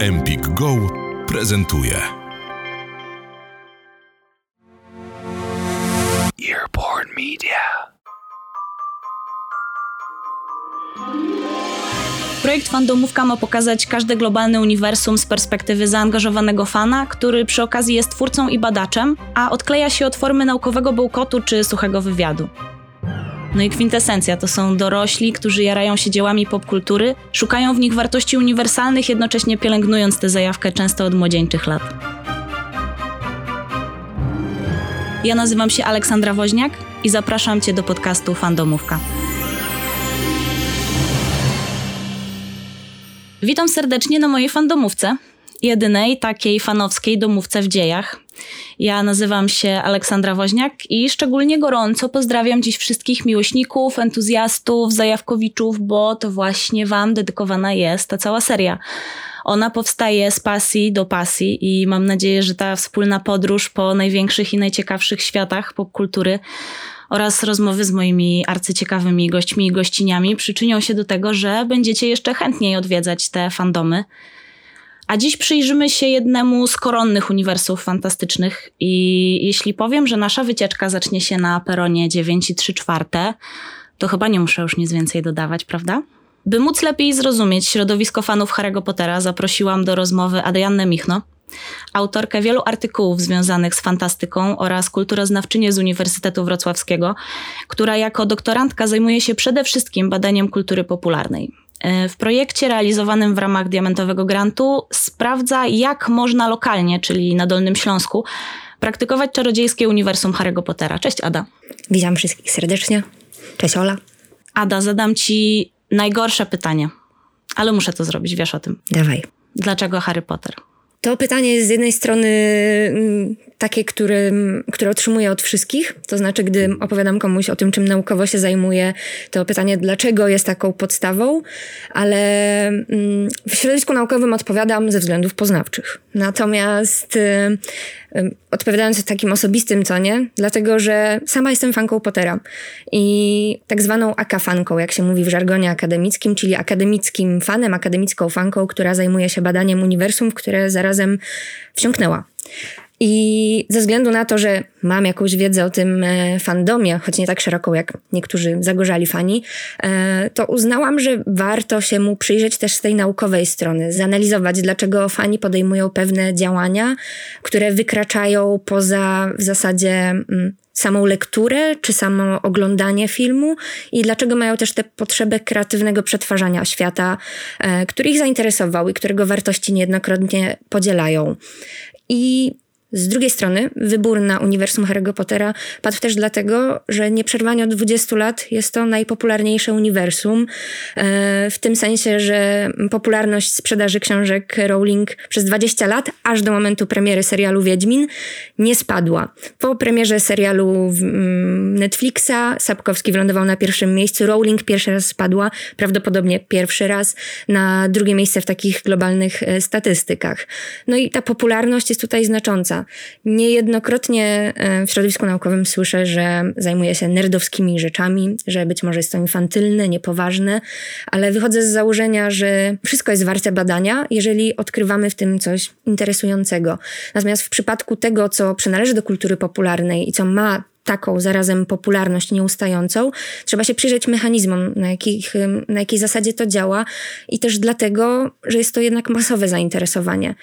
Empik Go prezentuje. Earborn Media. Projekt Fandomówka ma pokazać każde globalne uniwersum z perspektywy zaangażowanego fana, który przy okazji jest twórcą i badaczem, a odkleja się od formy naukowego bełkotu czy suchego wywiadu. No i kwintesencja to są dorośli, którzy jarają się dziełami popkultury, szukają w nich wartości uniwersalnych, jednocześnie pielęgnując tę zajawkę często od młodzieńczych lat. Ja nazywam się Aleksandra Woźniak i zapraszam Cię do podcastu Fandomówka. Witam serdecznie na mojej fandomówce, jedynej takiej fanowskiej domówce w dziejach. Ja nazywam się Aleksandra Woźniak i szczególnie gorąco pozdrawiam dziś wszystkich miłośników, entuzjastów, zajawkowiczów, bo to właśnie Wam dedykowana jest ta cała seria. Ona powstaje z pasji do pasji i mam nadzieję, że ta wspólna podróż po największych i najciekawszych światach popkultury oraz rozmowy z moimi arcyciekawymi gośćmi i gościniami przyczynią się do tego, że będziecie jeszcze chętniej odwiedzać te fandomy. A dziś przyjrzymy się jednemu z koronnych uniwersów fantastycznych i jeśli powiem, że nasza wycieczka zacznie się na peronie 9 i 3 czwarte, to chyba nie muszę już nic więcej dodawać, prawda? By móc lepiej zrozumieć środowisko fanów Harry'ego Pottera, zaprosiłam do rozmowy Adriannę Michno, autorkę wielu artykułów związanych z fantastyką oraz kulturoznawczynię z Uniwersytetu Wrocławskiego, która jako doktorantka zajmuje się przede wszystkim badaniem kultury popularnej. E, w projekcie realizowanym w ramach Diamentowego Grantu sprawdza, jak można lokalnie, czyli na Dolnym Śląsku, praktykować czarodziejskie uniwersum Harry'ego Pottera. Cześć Ada. Witam wszystkich serdecznie. Cześć Ola. Ada, zadam ci najgorsze pytanie, ale muszę to zrobić, wiesz o tym. Dawaj. Dlaczego Harry Potter? To pytanie jest z jednej strony mm, takie, które, które otrzymuję od wszystkich. To znaczy, gdy opowiadam komuś o tym, czym naukowo się zajmuję, to pytanie, dlaczego jest taką podstawą, ale mm, w środowisku naukowym odpowiadam ze względów poznawczych. Natomiast y, odpowiadając w takim osobistym tonie, dlatego że sama jestem fanką Pottera i tak zwaną akafanką, jak się mówi w żargonie akademickim, czyli akademickim fanem, akademicką fanką, która zajmuje się badaniem uniwersum, w które zarazem wsiąknęła. I ze względu na to, że mam jakąś wiedzę o tym e, fandomie, choć nie tak szeroką jak niektórzy zagorzali fani, e, to uznałam, że warto się mu przyjrzeć też z tej naukowej strony, zanalizować, dlaczego fani podejmują pewne działania, które wykraczają poza w zasadzie mm, samą lekturę czy samo oglądanie filmu i dlaczego mają też tę potrzebę kreatywnego przetwarzania świata, e, który ich zainteresował i którego wartości niejednokrotnie podzielają. I z drugiej strony, wybór na uniwersum Harry'ego Pottera padł też dlatego, że nieprzerwanie od 20 lat jest to najpopularniejsze uniwersum, e, w tym sensie, że popularność sprzedaży książek Rowling przez 20 lat, aż do momentu premiery serialu Wiedźmin, nie spadła. Po premierze serialu mm, Netflixa Sapkowski wylądował na pierwszym miejscu, Rowling pierwszy raz spadła, prawdopodobnie pierwszy raz na drugie miejsce w takich globalnych e, statystykach. No i ta popularność jest tutaj znacząca. Niejednokrotnie e, w środowisku naukowym słyszę, że zajmuje się nerdowskimi rzeczami, że być może jest to infantylne, niepoważne, ale wychodzę z założenia, że wszystko jest warte badania, jeżeli odkrywamy w tym coś interesującego. Natomiast w przypadku tego, co przynależy do kultury popularnej i co ma taką zarazem popularność nieustającą, trzeba się przyjrzeć mechanizmom, na, jakich, na jakiej zasadzie to działa i też dlatego, że jest to jednak masowe zainteresowanie.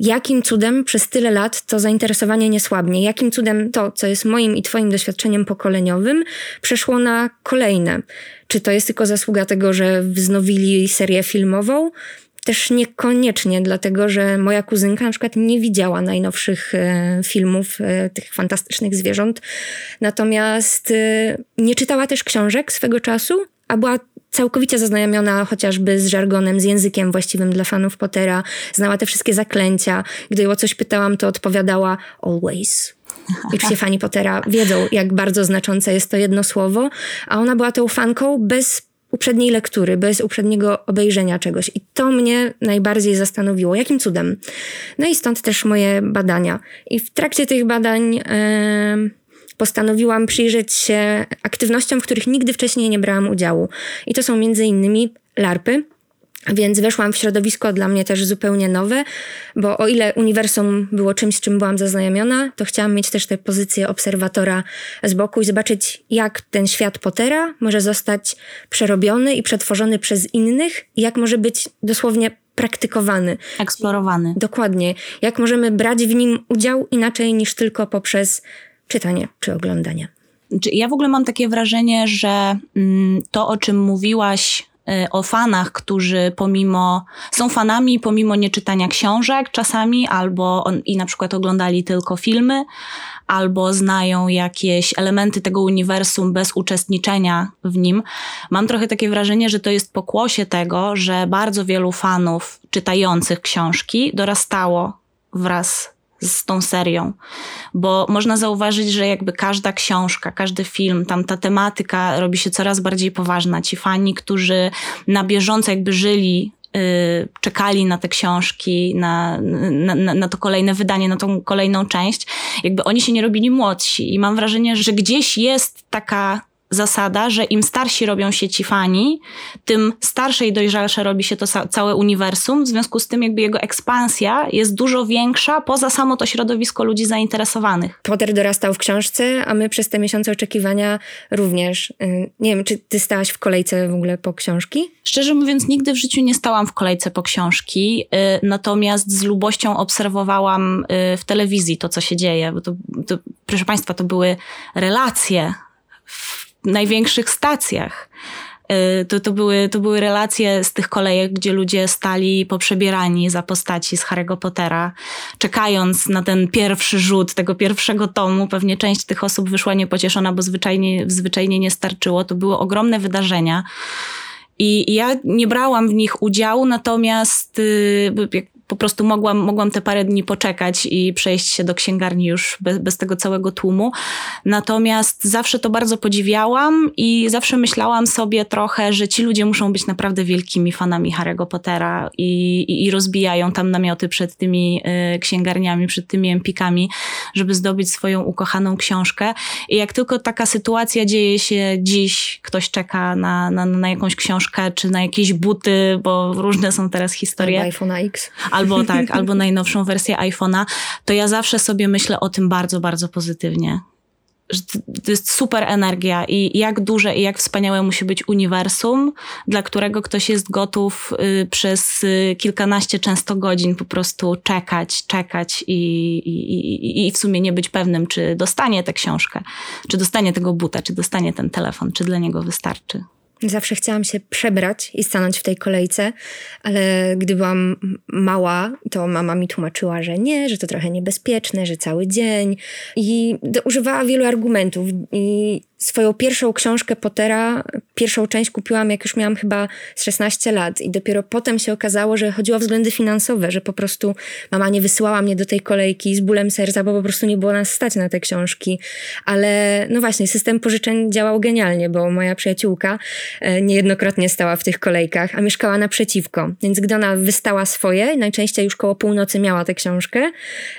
Jakim cudem przez tyle lat to zainteresowanie nie słabnie? Jakim cudem to, co jest moim i Twoim doświadczeniem pokoleniowym, przeszło na kolejne? Czy to jest tylko zasługa tego, że wznowili serię filmową? Też niekoniecznie, dlatego że moja kuzynka na przykład nie widziała najnowszych e, filmów e, tych fantastycznych zwierząt, natomiast e, nie czytała też książek swego czasu, a była całkowicie zaznajomiona chociażby z żargonem, z językiem właściwym dla fanów Pottera, znała te wszystkie zaklęcia. Gdy ją o coś pytałam, to odpowiadała always. I wszystkie fani Pottera wiedzą, jak bardzo znaczące jest to jedno słowo, a ona była tą fanką bez uprzedniej lektury, bez uprzedniego obejrzenia czegoś. I to mnie najbardziej zastanowiło. Jakim cudem? No i stąd też moje badania. I w trakcie tych badań postanowiłam przyjrzeć się aktywnościom, w których nigdy wcześniej nie brałam udziału. I to są między innymi LARPy, Więc weszłam w środowisko dla mnie też zupełnie nowe, bo o ile uniwersum było czymś, z czym byłam zaznajomiona, to chciałam mieć też tę pozycję obserwatora z boku i zobaczyć, jak ten świat Pottera może zostać przerobiony i przetworzony przez innych i jak może być dosłownie praktykowany. Eksplorowany. Dokładnie. Jak możemy brać w nim udział inaczej niż tylko poprzez czytanie czy oglądanie. Ja w ogóle mam takie wrażenie, że mm, to, o czym mówiłaś o fanach, którzy pomimo, są fanami pomimo nieczytania książek czasami, albo on, i na przykład oglądali tylko filmy, albo znają jakieś elementy tego uniwersum bez uczestniczenia w nim. Mam trochę takie wrażenie, że to jest pokłosie tego, że bardzo wielu fanów czytających książki dorastało wraz z tą serią, bo można zauważyć, że jakby każda książka, każdy film, tam ta tematyka robi się coraz bardziej poważna. Ci fani, którzy na bieżąco jakby żyli y, czekali na te książki, na, na, na, to kolejne wydanie, na tą kolejną część, jakby oni się nie robili młodsi. I mam wrażenie, że gdzieś jest taka zasada, że im starsi robią się ci fani, tym starsze i dojrzalsze robi się to całe uniwersum. W związku z tym jakby jego ekspansja jest dużo większa poza samo to środowisko ludzi zainteresowanych. Potter dorastał w książce, a my przez te miesiące oczekiwania również. Y, nie wiem, czy ty stałaś w kolejce w ogóle po książki? Szczerze mówiąc, nigdy w życiu nie stałam w kolejce po książki, y, natomiast z lubością obserwowałam y, w telewizji to, co się dzieje. Bo to, to proszę Państwa, to były relacje największych stacjach. Y, to, to, były, to były relacje z tych kolejek, gdzie ludzie stali poprzebierani za postaci z Harry'ego Pottera, czekając na ten pierwszy rzut tego pierwszego tomu. Pewnie część tych osób wyszła niepocieszona, bo zwyczajnie, zwyczajnie nie starczyło. To były ogromne wydarzenia. I ja nie brałam w nich udziału, natomiast y, po prostu mogłam, mogłam te parę dni poczekać i przejść się do księgarni już bez, bez tego całego tłumu. Natomiast zawsze to bardzo podziwiałam i zawsze myślałam sobie trochę, że ci ludzie muszą być naprawdę wielkimi fanami Harry'ego Pottera i, i, i rozbijają tam namioty przed tymi y, księgarniami, przed tymi empikami, żeby zdobyć swoją ukochaną książkę. I jak tylko taka sytuacja dzieje się dziś, ktoś czeka na, na, na jakąś książkę czy na jakieś buty, bo różne są teraz historie. iPhone X albo tak, albo najnowszą wersję iPhone'a, to ja zawsze sobie myślę o tym bardzo, bardzo pozytywnie. Że to jest super energia i jak duże i jak wspaniałe musi być uniwersum, dla którego ktoś jest gotów y, przez y, kilkanaście często godzin po prostu czekać, czekać i, i, i w sumie nie być pewnym, czy dostanie tę książkę, czy dostanie tego buta, czy dostanie ten telefon, czy dla niego wystarczy. Zawsze chciałam się przebrać i stanąć w tej kolejce, ale gdy byłam mała, to mama mi tłumaczyła, że nie, że to trochę niebezpieczne, że cały dzień. I używała wielu argumentów. I swoją pierwszą książkę Pottera, pierwszą część kupiłam, jak już miałam chyba 16 lat. I dopiero potem się okazało, że chodziło o względy finansowe, że po prostu mama nie wysyłała mnie do tej kolejki z bólem serca, bo po prostu nie było nas stać na te książki. Ale no właśnie, system pożyczeń działał genialnie, bo moja przyjaciółka e, niejednokrotnie stała w tych kolejkach, a mieszkała naprzeciwko. Więc gdy ona wystała swoje, najczęściej już koło północy miała tę książkę,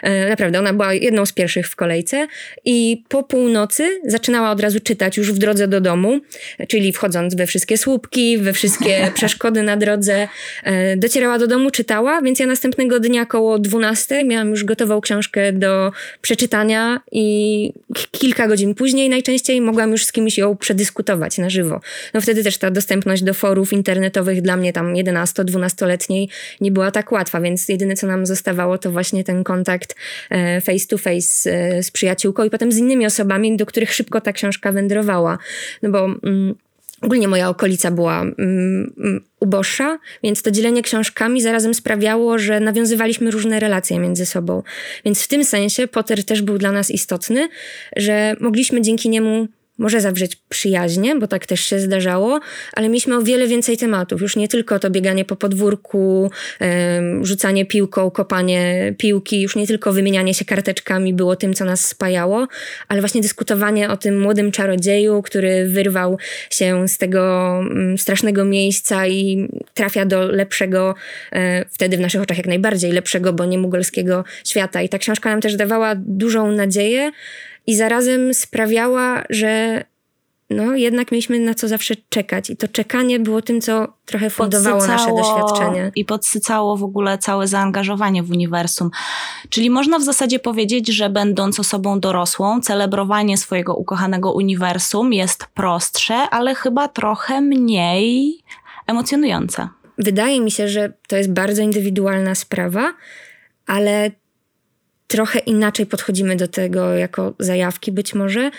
e, naprawdę, ona była jedną z pierwszych w kolejce i po północy zaczynała od razu czytać już w drodze do domu, czyli wchodząc we wszystkie słupki, we wszystkie przeszkody na drodze. E, docierała do domu, czytała, więc ja następnego dnia koło 12 miałam już gotową książkę do przeczytania i kilka godzin później najczęściej mogłam już z kimś ją przedyskutować na żywo. No wtedy też ta dostępność do forów internetowych dla mnie tam 11-12-letniej nie była tak łatwa, więc jedyne co nam zostawało to właśnie ten kontakt e, face to face e, z przyjaciółką i potem z innymi osobami, do których szybko ta książka wędrowała. No bo mm, ogólnie moja okolica była mm, mm, uboższa, więc to dzielenie książkami zarazem sprawiało, że nawiązywaliśmy różne relacje między sobą. Więc w tym sensie Potter też był dla nas istotny, że mogliśmy dzięki niemu może zawrzeć przyjaźnie, bo tak też się zdarzało, ale mieliśmy o wiele więcej tematów. Już nie tylko to bieganie po podwórku, rzucanie piłką, kopanie piłki, już nie tylko wymienianie się karteczkami było tym, co nas spajało, ale właśnie dyskutowanie o tym młodym czarodzieju, który wyrwał się z tego mm, strasznego miejsca i trafia do lepszego, e, wtedy w naszych oczach jak najbardziej lepszego, bo nie mugolskiego świata. I ta książka nam też dawała dużą nadzieję, i zarazem sprawiała, że no jednak mieliśmy na co zawsze czekać. I to czekanie było tym, co trochę fundowało nasze doświadczenie. I podsycało w ogóle całe zaangażowanie w uniwersum. Czyli można w zasadzie powiedzieć, że będąc osobą dorosłą, celebrowanie swojego ukochanego uniwersum jest prostsze, ale chyba trochę mniej emocjonujące. Wydaje mi się, że to jest bardzo indywidualna sprawa, ale trochę inaczej podchodzimy do tego jako zajawki być może.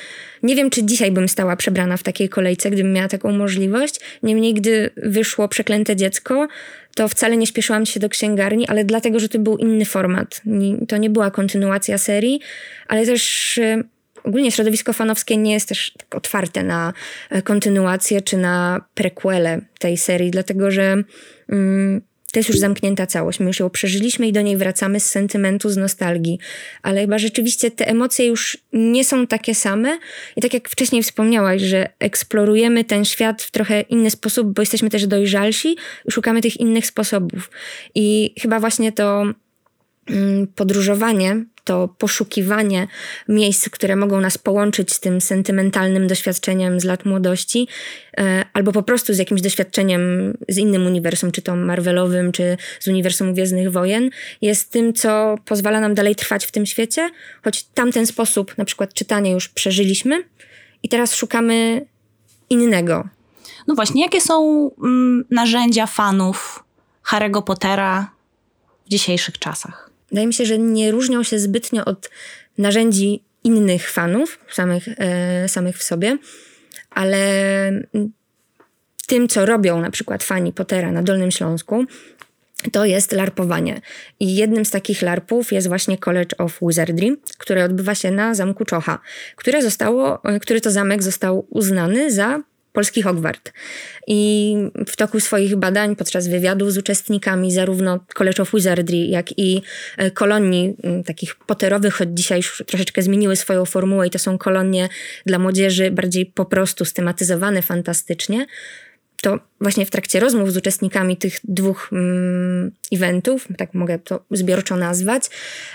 Nie wiem, czy dzisiaj bym stała przebrana w takiej kolejce, gdybym miała taką możliwość. Niemniej, gdy wyszło Przeklęte Dziecko, to wcale nie śpieszyłam się do księgarni, ale dlatego, że to był inny format. To nie była kontynuacja serii, ale też e, ogólnie środowisko fanowskie nie jest też tak otwarte na e, kontynuację czy na prequele tej serii, dlatego że mm, to jest już zamknięta całość. My już ją przeżyliśmy i do niej wracamy z sentymentu, z nostalgii. Ale chyba rzeczywiście te emocje już nie są takie same. I tak jak wcześniej wspomniałaś, że eksplorujemy ten świat w trochę inny sposób, bo jesteśmy też dojrzalsi i szukamy tych innych sposobów. I chyba właśnie to mm, podróżowanie to poszukiwanie miejsc, które mogą nas połączyć z tym sentymentalnym doświadczeniem z lat młodości, e, albo po prostu z jakimś doświadczeniem z innym uniwersum, czy to Marvelowym, czy z uniwersum Gwiezdnych Wojen, jest tym, co pozwala nam dalej trwać w tym świecie, choć tamten sposób, na przykład czytanie już przeżyliśmy i teraz szukamy innego. No właśnie, jakie są mm, narzędzia fanów Harry'ego Pottera w dzisiejszych czasach? Wydaje mi się, że nie różnią się zbytnio od narzędzi innych fanów, samych, e, samych w sobie, ale tym, co robią na przykład fani Pottera na Dolnym Śląsku, to jest larpowanie. I jednym z takich larpów jest właśnie College of Wizardry, które odbywa się na Zamku Czocha, które zostało, który to zamek został uznany za polski Hogwart. I w toku swoich badań, podczas wywiadów z uczestnikami zarówno College of Wizardry, jak i e, kolonii takich poterowych, choć dzisiaj już troszeczkę zmieniły swoją formułę i to są kolonie dla młodzieży bardziej po prostu stematyzowane fantastycznie, to właśnie w trakcie rozmów z uczestnikami tych dwóch mm, eventów, tak mogę to zbiorczo nazwać,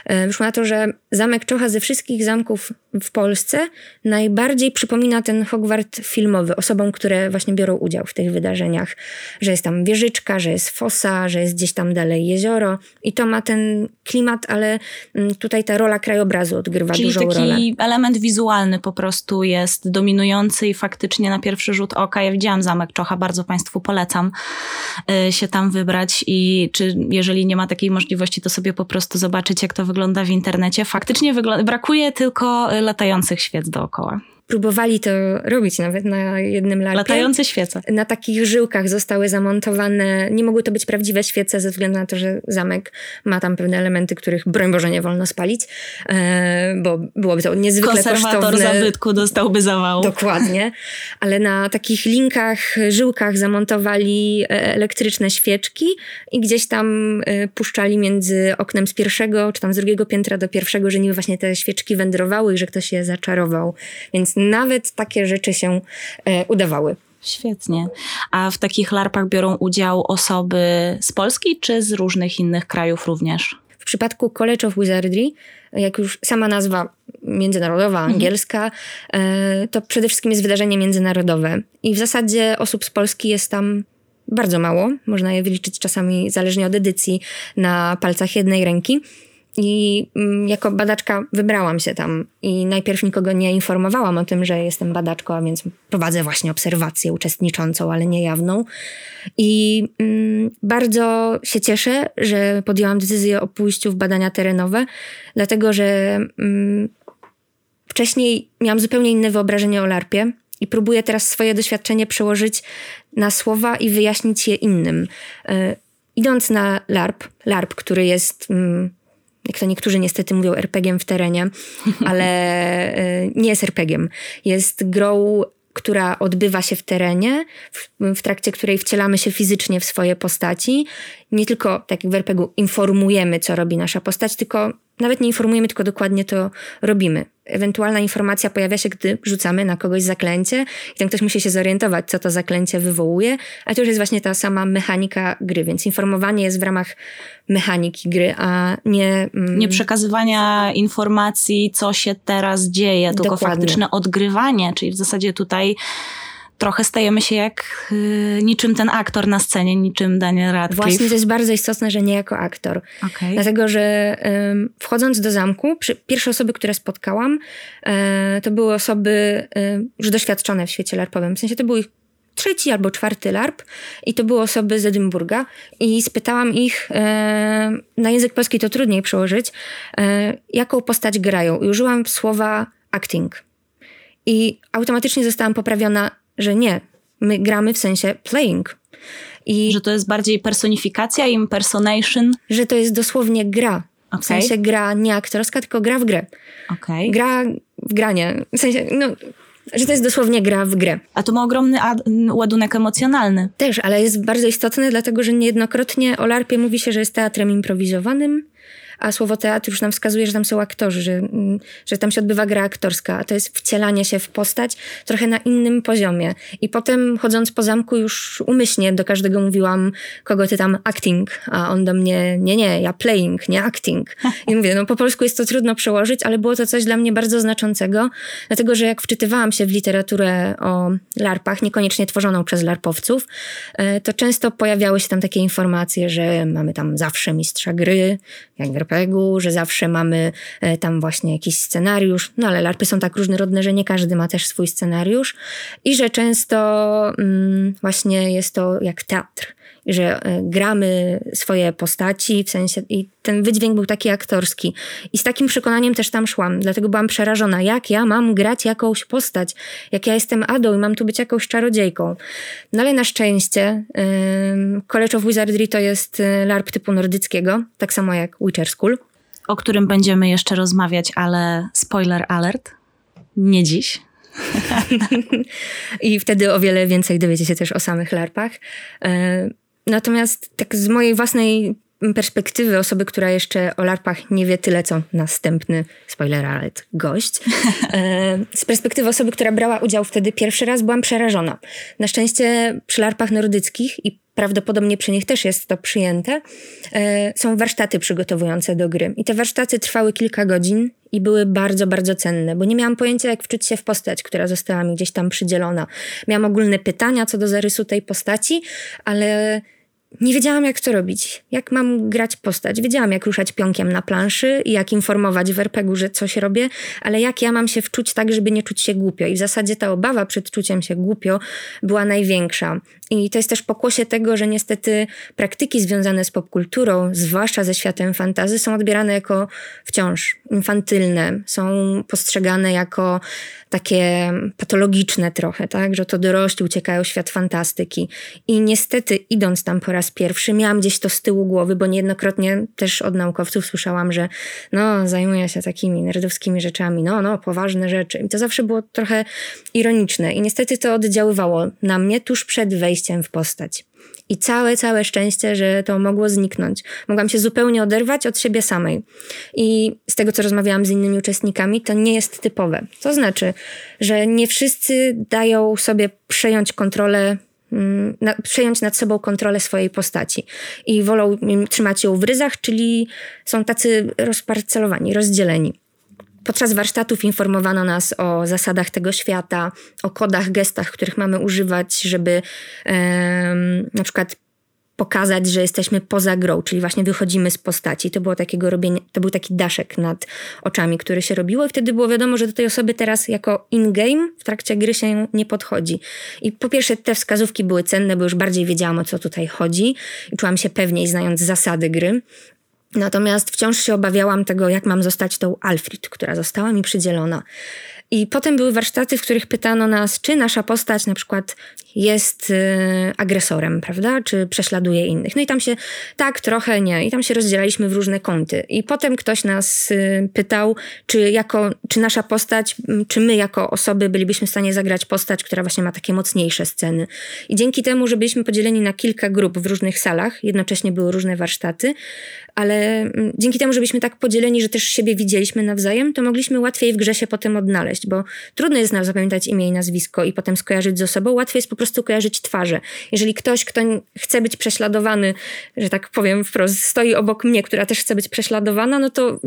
e, wyszło na to, że zamek Czocha ze wszystkich zamków w Polsce najbardziej przypomina ten Hogwart filmowy osobom, które właśnie biorą udział w tych wydarzeniach. Że jest tam wieżyczka, że jest fosa, że jest gdzieś tam dalej jezioro i to ma ten klimat, ale mm, tutaj ta rola krajobrazu odgrywa Czyli dużą rolę. Czyli taki element wizualny po prostu jest dominujący i faktycznie na pierwszy rzut oka, ja widziałam zamek Czocha, bardzo Państwu polecam y, się tam wybrać i czy jeżeli nie ma takiej możliwości, to sobie po prostu zobaczyć, jak to wygląda w internecie. Faktycznie brakuje tylko latających świec dookoła próbowali to robić nawet na jednym larpie. Latające świece. Na takich żyłkach zostały zamontowane, nie mogły to być prawdziwe świece ze względu na to, że zamek ma tam pewne elementy, których broń Boże nie wolno spalić, e, bo byłoby to niezwykle Konserwator kosztowne. zabytku dostałby zawału. Dokładnie. Ale na takich linkach, żyłkach zamontowali e, elektryczne świeczki i gdzieś tam e, puszczali między oknem z pierwszego czy tam z drugiego piętra do pierwszego, że niby właśnie te świeczki wędrowały i że ktoś je zaczarował. Więc nawet takie rzeczy się e, udawały. Świetnie. A w takich larpach biorą udział osoby z Polski czy z różnych innych krajów również? W przypadku College of Wizardry, jak już sama nazwa międzynarodowa, mhm. angielska, mhm. to przede wszystkim jest wydarzenie międzynarodowe. I w zasadzie osób z Polski jest tam bardzo mało. Można je wyliczyć czasami, zależnie od edycji, na palcach jednej ręki. I mm, jako badaczka wybrałam się tam i najpierw nikogo nie informowałam o tym, że jestem badaczką, a więc prowadzę właśnie obserwację uczestniczącą, ale niejawną. I mm, bardzo się cieszę, że podjęłam decyzję o pójściu w badania terenowe, dlatego że mm, wcześniej miałam zupełnie inne wyobrażenie o larpie i próbuję teraz swoje doświadczenie przełożyć na słowa i wyjaśnić je innym. Y, idąc na LARP, LARP, który jest mm, jak to niektórzy niestety mówią, RPG w terenie, ale e, nie jest RPG. Jest grą która odbywa się w terenie, w, w, trakcie której wcielamy się fizycznie w swoje postaci. Nie tylko, tak jak w RPG, informujemy, co robi nasza postać, tylko nawet nie informujemy, tylko dokładnie to robimy. Ewentualna informacja pojawia się, gdy rzucamy na kogoś zaklęcie i ten ktoś musi się zorientować, co to zaklęcie wywołuje, a to już jest właśnie ta sama mechanika gry, więc informowanie jest w ramach mechaniki gry, a nie... Mm, nie przekazywania informacji, co się teraz dzieje, tylko Dokładnie. faktyczne odgrywanie, czyli w zasadzie tutaj trochę stajemy się jak y, niczym ten aktor na scenie, niczym Daniel Radcliffe. Właśnie to jest bardzo istotne, że nie jako aktor. Okay. Dlatego, że y, wchodząc do zamku, przy, pierwsze osoby, które spotkałam, y, to były osoby już doświadczone w świecie larpowym. W sensie to był ich trzeci albo czwarty larp i to były osoby z Edynburga i spytałam ich, na język polski to trudniej przełożyć, jaką postać grają. I użyłam słowa acting. I automatycznie zostałam poprawiona że nie. My gramy w sensie playing. I że to jest bardziej personifikacja, impersonation? Że to jest dosłownie gra. Okay. W sensie gra nie aktorska, tylko gra w grę. Okay. Gra w granie. W sensie, no, że to jest dosłownie gra w grę. A to ma ogromny ładunek emocjonalny. Też, ale jest bardzo istotny, dlatego że niejednokrotnie o LARPie mówi się, że jest teatrem improwizowanym, a słowo teatr już nam wskazuje, że tam są aktorzy, że, mm, że tam się odbywa gra aktorska, a to jest wcielanie się w postać trochę na innym poziomie. I potem chodząc po zamku już umyślnie do każdego mówiłam, kogo ty tam acting, a on do mnie, nie, nie, ja playing, nie acting. I mówię, no po polsku jest to trudno przełożyć, ale było to coś dla mnie bardzo znaczącego, dlatego, że jak wczytywałam się w literaturę o larpach, niekoniecznie tworzoną przez larpowców, e, to często pojawiały się tam takie informacje, że mamy tam zawsze mistrza gry, RPG-u, że zawsze mamy e, tam właśnie jakiś scenariusz, no ale larpy są tak różnorodne, że nie każdy ma też swój scenariusz i że często mm, właśnie jest to jak teatr że e, gramy swoje postaci, w sensie i ten wydźwięk był taki aktorski. I z takim przekonaniem też tam szłam, dlatego byłam przerażona, jak ja mam grać jakąś postać, jak ja jestem Adą i mam tu być jakąś czarodziejką. No ale na szczęście um, College of Wizardry to jest e, LARP typu nordyckiego, tak samo jak Witcher School. O którym będziemy jeszcze rozmawiać, ale spoiler alert, nie dziś. I wtedy o wiele więcej dowiecie się też o samych larpach. Natomiast tak z mojej własnej perspektywy osoby, która jeszcze o larpach nie wie tyle, co następny, spoiler alert, gość. E, z perspektywy osoby, która brała udział wtedy pierwszy raz, byłam przerażona. Na szczęście przy larpach nordyckich i prawdopodobnie przy nich też jest to przyjęte, e, są warsztaty przygotowujące do gry. I te warsztaty trwały kilka godzin i były bardzo, bardzo cenne, bo nie miałam pojęcia, jak wczuć się w postać, która została mi gdzieś tam przydzielona. Miałam ogólne pytania co do zarysu tej postaci, ale nie wiedziałam, jak to robić, jak mam grać postać. Wiedziałam, jak ruszać pionkiem na planszy i jak informować w RPG-u, że coś robię, ale jak ja mam się wczuć tak, żeby nie czuć się głupio. I w zasadzie ta obawa przed czuciem się głupio była największa. I to jest też pokłosie tego, że niestety praktyki związane z popkulturą, zwłaszcza ze światem fantazy, są odbierane jako wciąż infantylne, są postrzegane jako takie patologiczne trochę, tak, że to dorośli uciekają w świat fantastyki. I niestety idąc tam po raz pierwszy, miałam gdzieś to z tyłu głowy, bo niejednokrotnie też od naukowców słyszałam, że no, zajmuję się takimi nerdowskimi rzeczami, no, no, poważne rzeczy. I to zawsze było trochę ironiczne. I niestety to oddziaływało na mnie tuż przed wejściem w postać. I całe, całe szczęście, że to mogło zniknąć. Mogłam się zupełnie oderwać od siebie samej. I z tego, co rozmawiałam z innymi uczestnikami, to nie jest typowe. To znaczy, że nie wszyscy dają sobie przejąć kontrolę mm, na, przejąć nad sobą kontrolę swojej postaci i wolą trzymać ją w ryzach, czyli są tacy rozparcelowani, rozdzieleni. Podczas warsztatów informowano nas o zasadach tego świata, o kodach, gestach, których mamy używać, żeby na przykład pokazać, że jesteśmy poza grą, czyli właśnie wychodzimy z postaci. To było takiego robienie, to był taki daszek nad oczami, który się robiło i wtedy było wiadomo, że do tej osoby teraz jako in-game w trakcie gry się nie podchodzi. I po pierwsze te wskazówki były cenne, bo już bardziej wiedziałam o co tutaj chodzi i czułam się pewniej znając zasady gry. Natomiast wciąż się obawiałam tego, jak mam zostać tą Alfred, która została mi przydzielona. I potem były warsztaty, w których pytano nas, czy nasza postać na przykład jest y, agresorem, prawda? Czy prześladuje innych. No i tam się tak, trochę nie. I tam się rozdzielaliśmy w różne kąty. I potem ktoś nas y, pytał, czy, jako, czy nasza postać, czy my jako osoby bylibyśmy w stanie zagrać postać, która właśnie ma takie mocniejsze sceny. I dzięki temu, że byliśmy podzieleni na kilka grup w różnych salach, jednocześnie były różne warsztaty, ale mm, dzięki temu, że byliśmy tak podzieleni, że też siebie widzieliśmy nawzajem, to mogliśmy łatwiej w grze się potem odnaleźć, bo trudno jest nam zapamiętać imię i nazwisko i potem skojarzyć z osobą, łatwiej jest po prostu kojarzyć twarze. Jeżeli ktoś, kto chce być prześladowany, że tak powiem wprost, stoi obok mnie, która też chce być prześladowana, no to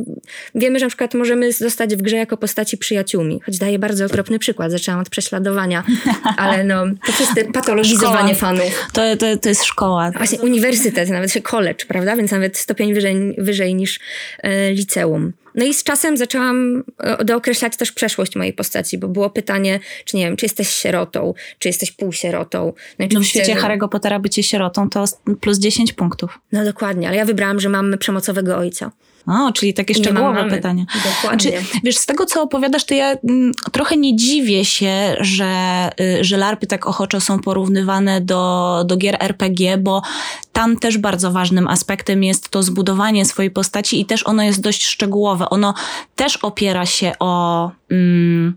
wiemy, że na przykład możemy zostać w grze jako postaci przyjaciółmi, choć daję bardzo okropny przykład, zaczęłam od prześladowania, ale no, to czyste patologizowanie szkoła. fanów. To, to, to jest szkoła. Właśnie uniwersytet, nawet się college, prawda? Więc nawet stopień wyżej, wyżej niż e, liceum. No i z czasem zaczęłam e, dookreślać też przeszłość mojej postaci, bo było pytanie, czy nie wiem, czy jesteś sierotą, czy jesteś półsierotą. No, no w świecie Harry'ego Pottera bycie sierotą to plus 10 punktów. No dokładnie, ale ja wybrałam, że mam przemocowego ojca. O, czyli takie szczegółowe pytanie. Dokładnie. Znaczy, wiesz, z tego co opowiadasz, to ja m, mm, trochę nie dziwię się, że, y, że larpy tak ochoczo są porównywane do, do gier RPG, bo tam też bardzo ważnym aspektem jest to zbudowanie swojej postaci i też ono jest dość szczegółowe. Ono też opiera się o... Mm,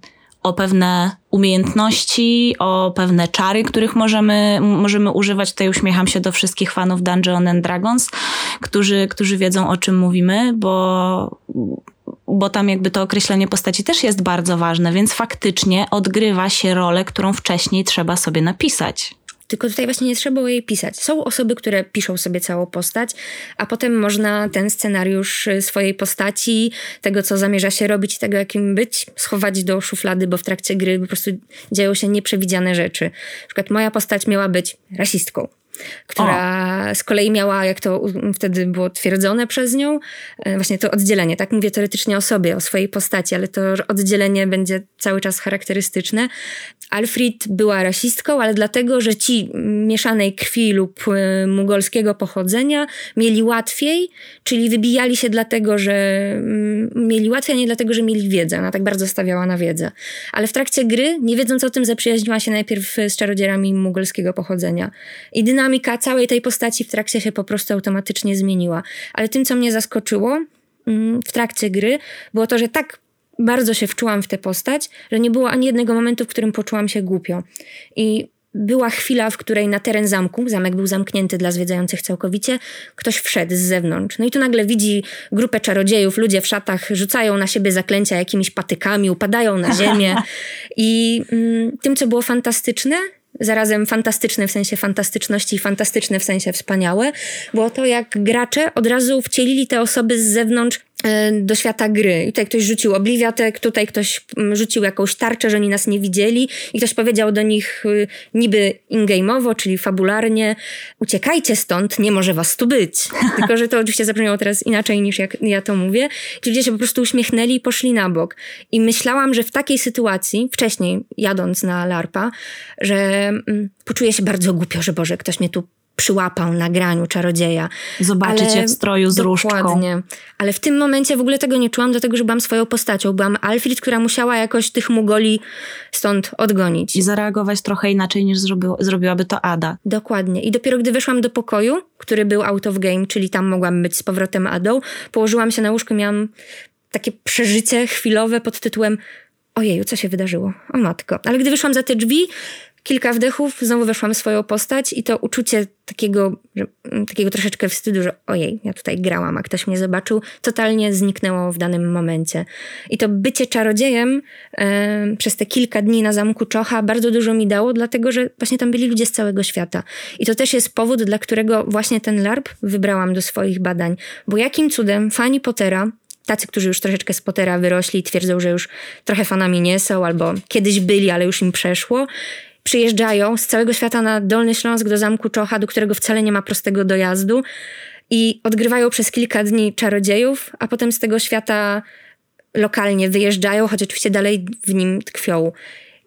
o pewne umiejętności, o pewne czary, których możemy, możemy używać. Tutaj uśmiecham się do wszystkich fanów Dungeon and Dragons, którzy, którzy wiedzą o czym mówimy, bo, bo tam jakby to określenie postaci też jest bardzo ważne, więc faktycznie odgrywa się rolę, którą wcześniej trzeba sobie napisać. Tylko tutaj właśnie nie trzeba jej pisać. Są osoby, które piszą sobie całą postać, a potem można ten scenariusz y, swojej postaci, tego co zamierza się robić, tego jakim być, schować do szuflady, bo w trakcie gry po prostu dzieją się nieprzewidziane rzeczy. Na przykład moja postać miała być rasistką która o. z kolei miała, jak to wtedy było twierdzone przez nią, e, właśnie to oddzielenie. Tak mówię teoretycznie o sobie, o swojej postaci, ale to oddzielenie będzie cały czas charakterystyczne. Alfred była rasistką, ale dlatego, że ci mieszanej krwi lub e, mugolskiego pochodzenia mieli łatwiej, czyli wybijali się dlatego, że mm, mieli łatwiej, a nie dlatego, że mieli wiedzę. Ona tak bardzo stawiała na wiedzę. Ale w trakcie gry, nie wiedząc o tym, zaprzyjaźniła się najpierw z czarodzierami mugolskiego pochodzenia. I dynamika całej tej postaci w trakcie się po prostu automatycznie zmieniła. Ale tym, co mnie zaskoczyło mm, w trakcie gry, było to, że tak bardzo się wczułam w tę postać, że nie było ani jednego momentu, w którym poczułam się głupio. I była chwila, w której na teren zamku, zamek był zamknięty dla zwiedzających całkowicie, ktoś wszedł z zewnątrz. No i tu nagle widzi grupę czarodziejów, ludzie w szatach rzucają na siebie zaklęcia jakimiś patykami, upadają na ziemię. I mm, tym, co było fantastyczne, zarazem fantastyczne w sensie fantastyczności i fantastyczne w sensie wspaniałe, było to, jak gracze od razu wcielili te osoby z zewnątrz e, do świata gry. I tutaj ktoś rzucił obliwiatek, tutaj ktoś mm, rzucił jakąś tarczę, że oni nas nie widzieli i ktoś powiedział do nich y, niby in-game'owo, czyli fabularnie uciekajcie stąd, nie może was tu być. Tylko, że to oczywiście zabrzmiało teraz inaczej niż jak ja to mówię. Ci ludzie się po prostu uśmiechnęli i poszli na bok. I myślałam, że w takiej sytuacji, wcześniej jadąc na LARPA, że mm, poczuję się bardzo głupio, że Boże, ktoś mnie tu przyłapał na graniu czarodzieja. Zobaczyć je w stroju z dokładnie. różdżką. Ale w tym momencie w ogóle tego nie czułam, dlatego że byłam swoją postacią. Byłam Alfred, która musiała jakoś tych Mugoli stąd odgonić. I zareagować trochę inaczej niż zrobiło, zrobiłaby to Ada. Dokładnie. I dopiero gdy weszłam do pokoju, który był out of game, czyli tam mogłam być z powrotem Adą, położyłam się na łóżku, miałam takie przeżycie chwilowe pod tytułem ojeju, co się wydarzyło? O matko. Ale gdy wyszłam za te drzwi, kilka wdechów, znowu weszłam w swoją postać i to uczucie takiego, że, mm, takiego troszeczkę wstydu, że ojej, ja tutaj grałam, a ktoś mnie zobaczył, totalnie zniknęło w danym momencie. I to bycie czarodziejem e, przez te kilka dni na zamku Czocha bardzo dużo mi dało, dlatego że właśnie tam byli ludzie z całego świata. I to też jest powód, dla którego właśnie ten LARP wybrałam do swoich badań. Bo jakim cudem fani Pottera tacy, którzy już troszeczkę z Pottera wyrośli i twierdzą, że już trochę fanami nie są, albo kiedyś byli, ale już im przeszło przyjeżdżają z całego świata na Dolny Śląsk do Zamku Czocha, do którego wcale nie ma prostego dojazdu i odgrywają przez kilka dni czarodziejów, a potem z tego świata lokalnie wyjeżdżają, choć oczywiście dalej w nim tkwią.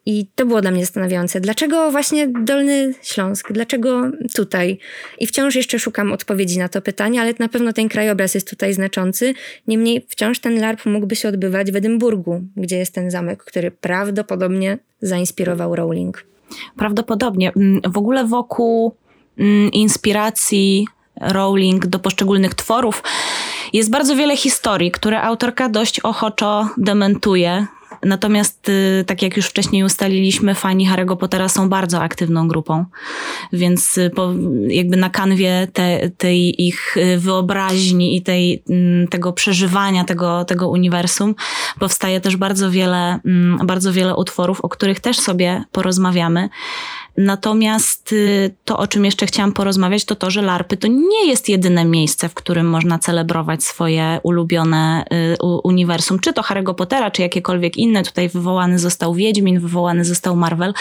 I to było dla mnie zastanawiające. Dlaczego właśnie Dolny Śląsk? Dlaczego tutaj? I wciąż jeszcze szukam odpowiedzi na to pytanie, ale na pewno ten krajobraz jest tutaj znaczący. Niemniej wciąż ten LARP mógłby się odbywać w Edynburgu, gdzie jest ten zamek, który prawdopodobnie zainspirował Rowling. Prawdopodobnie. Mm, w ogóle wokół mm, inspiracji Rowling do poszczególnych tworów jest bardzo wiele historii, które autorka dość ochoczo dementuje. Natomiast, y, tak jak już wcześniej ustaliliśmy, fani Harry'ego Pottera są bardzo aktywną grupą, więc y, po, jakby na kanwie te, tej ich y, wyobraźni i tej, mm, tego przeżywania tego, tego uniwersum powstaje też bardzo wiele, mm, bardzo wiele utworów, o których też sobie porozmawiamy. Natomiast y, to, o czym jeszcze chciałam porozmawiać, to to, że LARPy to nie jest jedyne miejsce, w którym można celebrować swoje ulubione y, uniwersum, czy to Harry'ego Pottera, czy jakiekolwiek inne. Tutaj wywołany został Wiedźmin, wywołany został Marvel.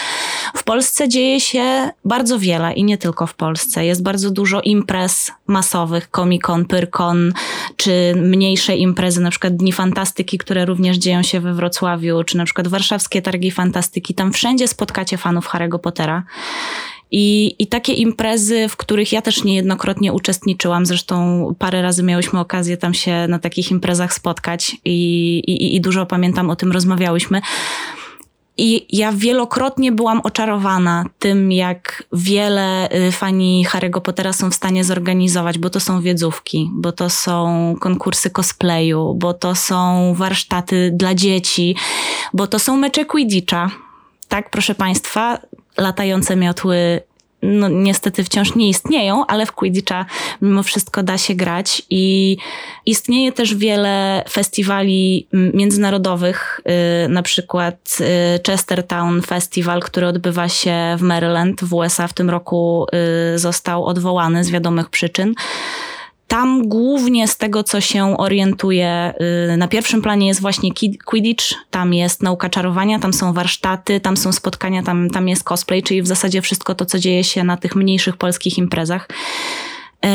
W Polsce dzieje się bardzo wiele i nie tylko w Polsce. Jest bardzo dużo imprez masowych, Comic-Con, Pyrkon, czy mniejsze imprezy, na przykład Dni Fantastyki, które również dzieją się we Wrocławiu, czy na przykład warszawskie Targi Fantastyki. Tam wszędzie spotkacie fanów Harry'ego Pottera. I, I takie imprezy, w których ja też niejednokrotnie uczestniczyłam, zresztą parę razy miałyśmy okazję tam się na takich imprezach spotkać i, i, i dużo pamiętam o tym rozmawiałyśmy. I ja wielokrotnie byłam oczarowana tym, jak wiele y, fani Harry'ego Pottera są w stanie zorganizować, bo to są wiedzówki, bo to są konkursy cosplayu, bo to są warsztaty dla dzieci, bo to są mecze Quidditcha. Tak, proszę Państwa, latające miotły no, niestety wciąż nie istnieją, ale w Quidditcha mimo wszystko da się grać i istnieje też wiele festiwali międzynarodowych, yy, na przykład yy, Chestertown Festival, który odbywa się w Maryland w USA w tym roku yy, został odwołany z wiadomych przyczyn. Tam głównie z tego, co się orientuje, y, na pierwszym planie jest właśnie Quidditch, tam jest nauka czarowania, tam są warsztaty, tam są spotkania, tam, tam jest cosplay, czyli w zasadzie wszystko to, co dzieje się na tych mniejszych polskich imprezach. Y,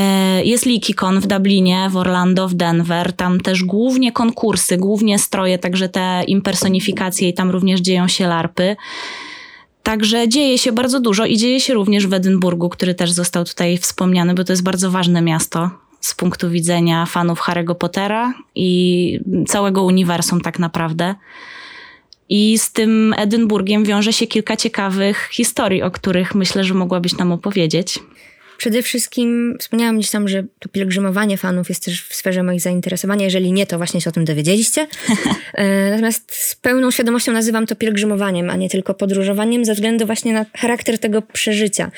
jest LeakyCon w Dublinie, w Orlando, w Denver. Tam też głównie konkursy, głównie stroje, także te impersonifikacje i tam również dzieją się larpy. Także dzieje się bardzo dużo i dzieje się również w Edynburgu, który też został tutaj wspomniany, bo to jest bardzo ważne miasto z punktu widzenia fanów Harry'ego Pottera i całego uniwersum tak naprawdę. I z tym Edynburgiem wiąże się kilka ciekawych historii, o których myślę, że mogłabyś nam opowiedzieć. Przede wszystkim wspomniałam gdzieś tam, że to pielgrzymowanie fanów jest też w sferze moich zainteresowania. Jeżeli nie, to właśnie się o tym dowiedzieliście. E, natomiast z pełną świadomością nazywam to pielgrzymowaniem, a nie tylko podróżowaniem, ze względu właśnie na charakter tego przeżycia.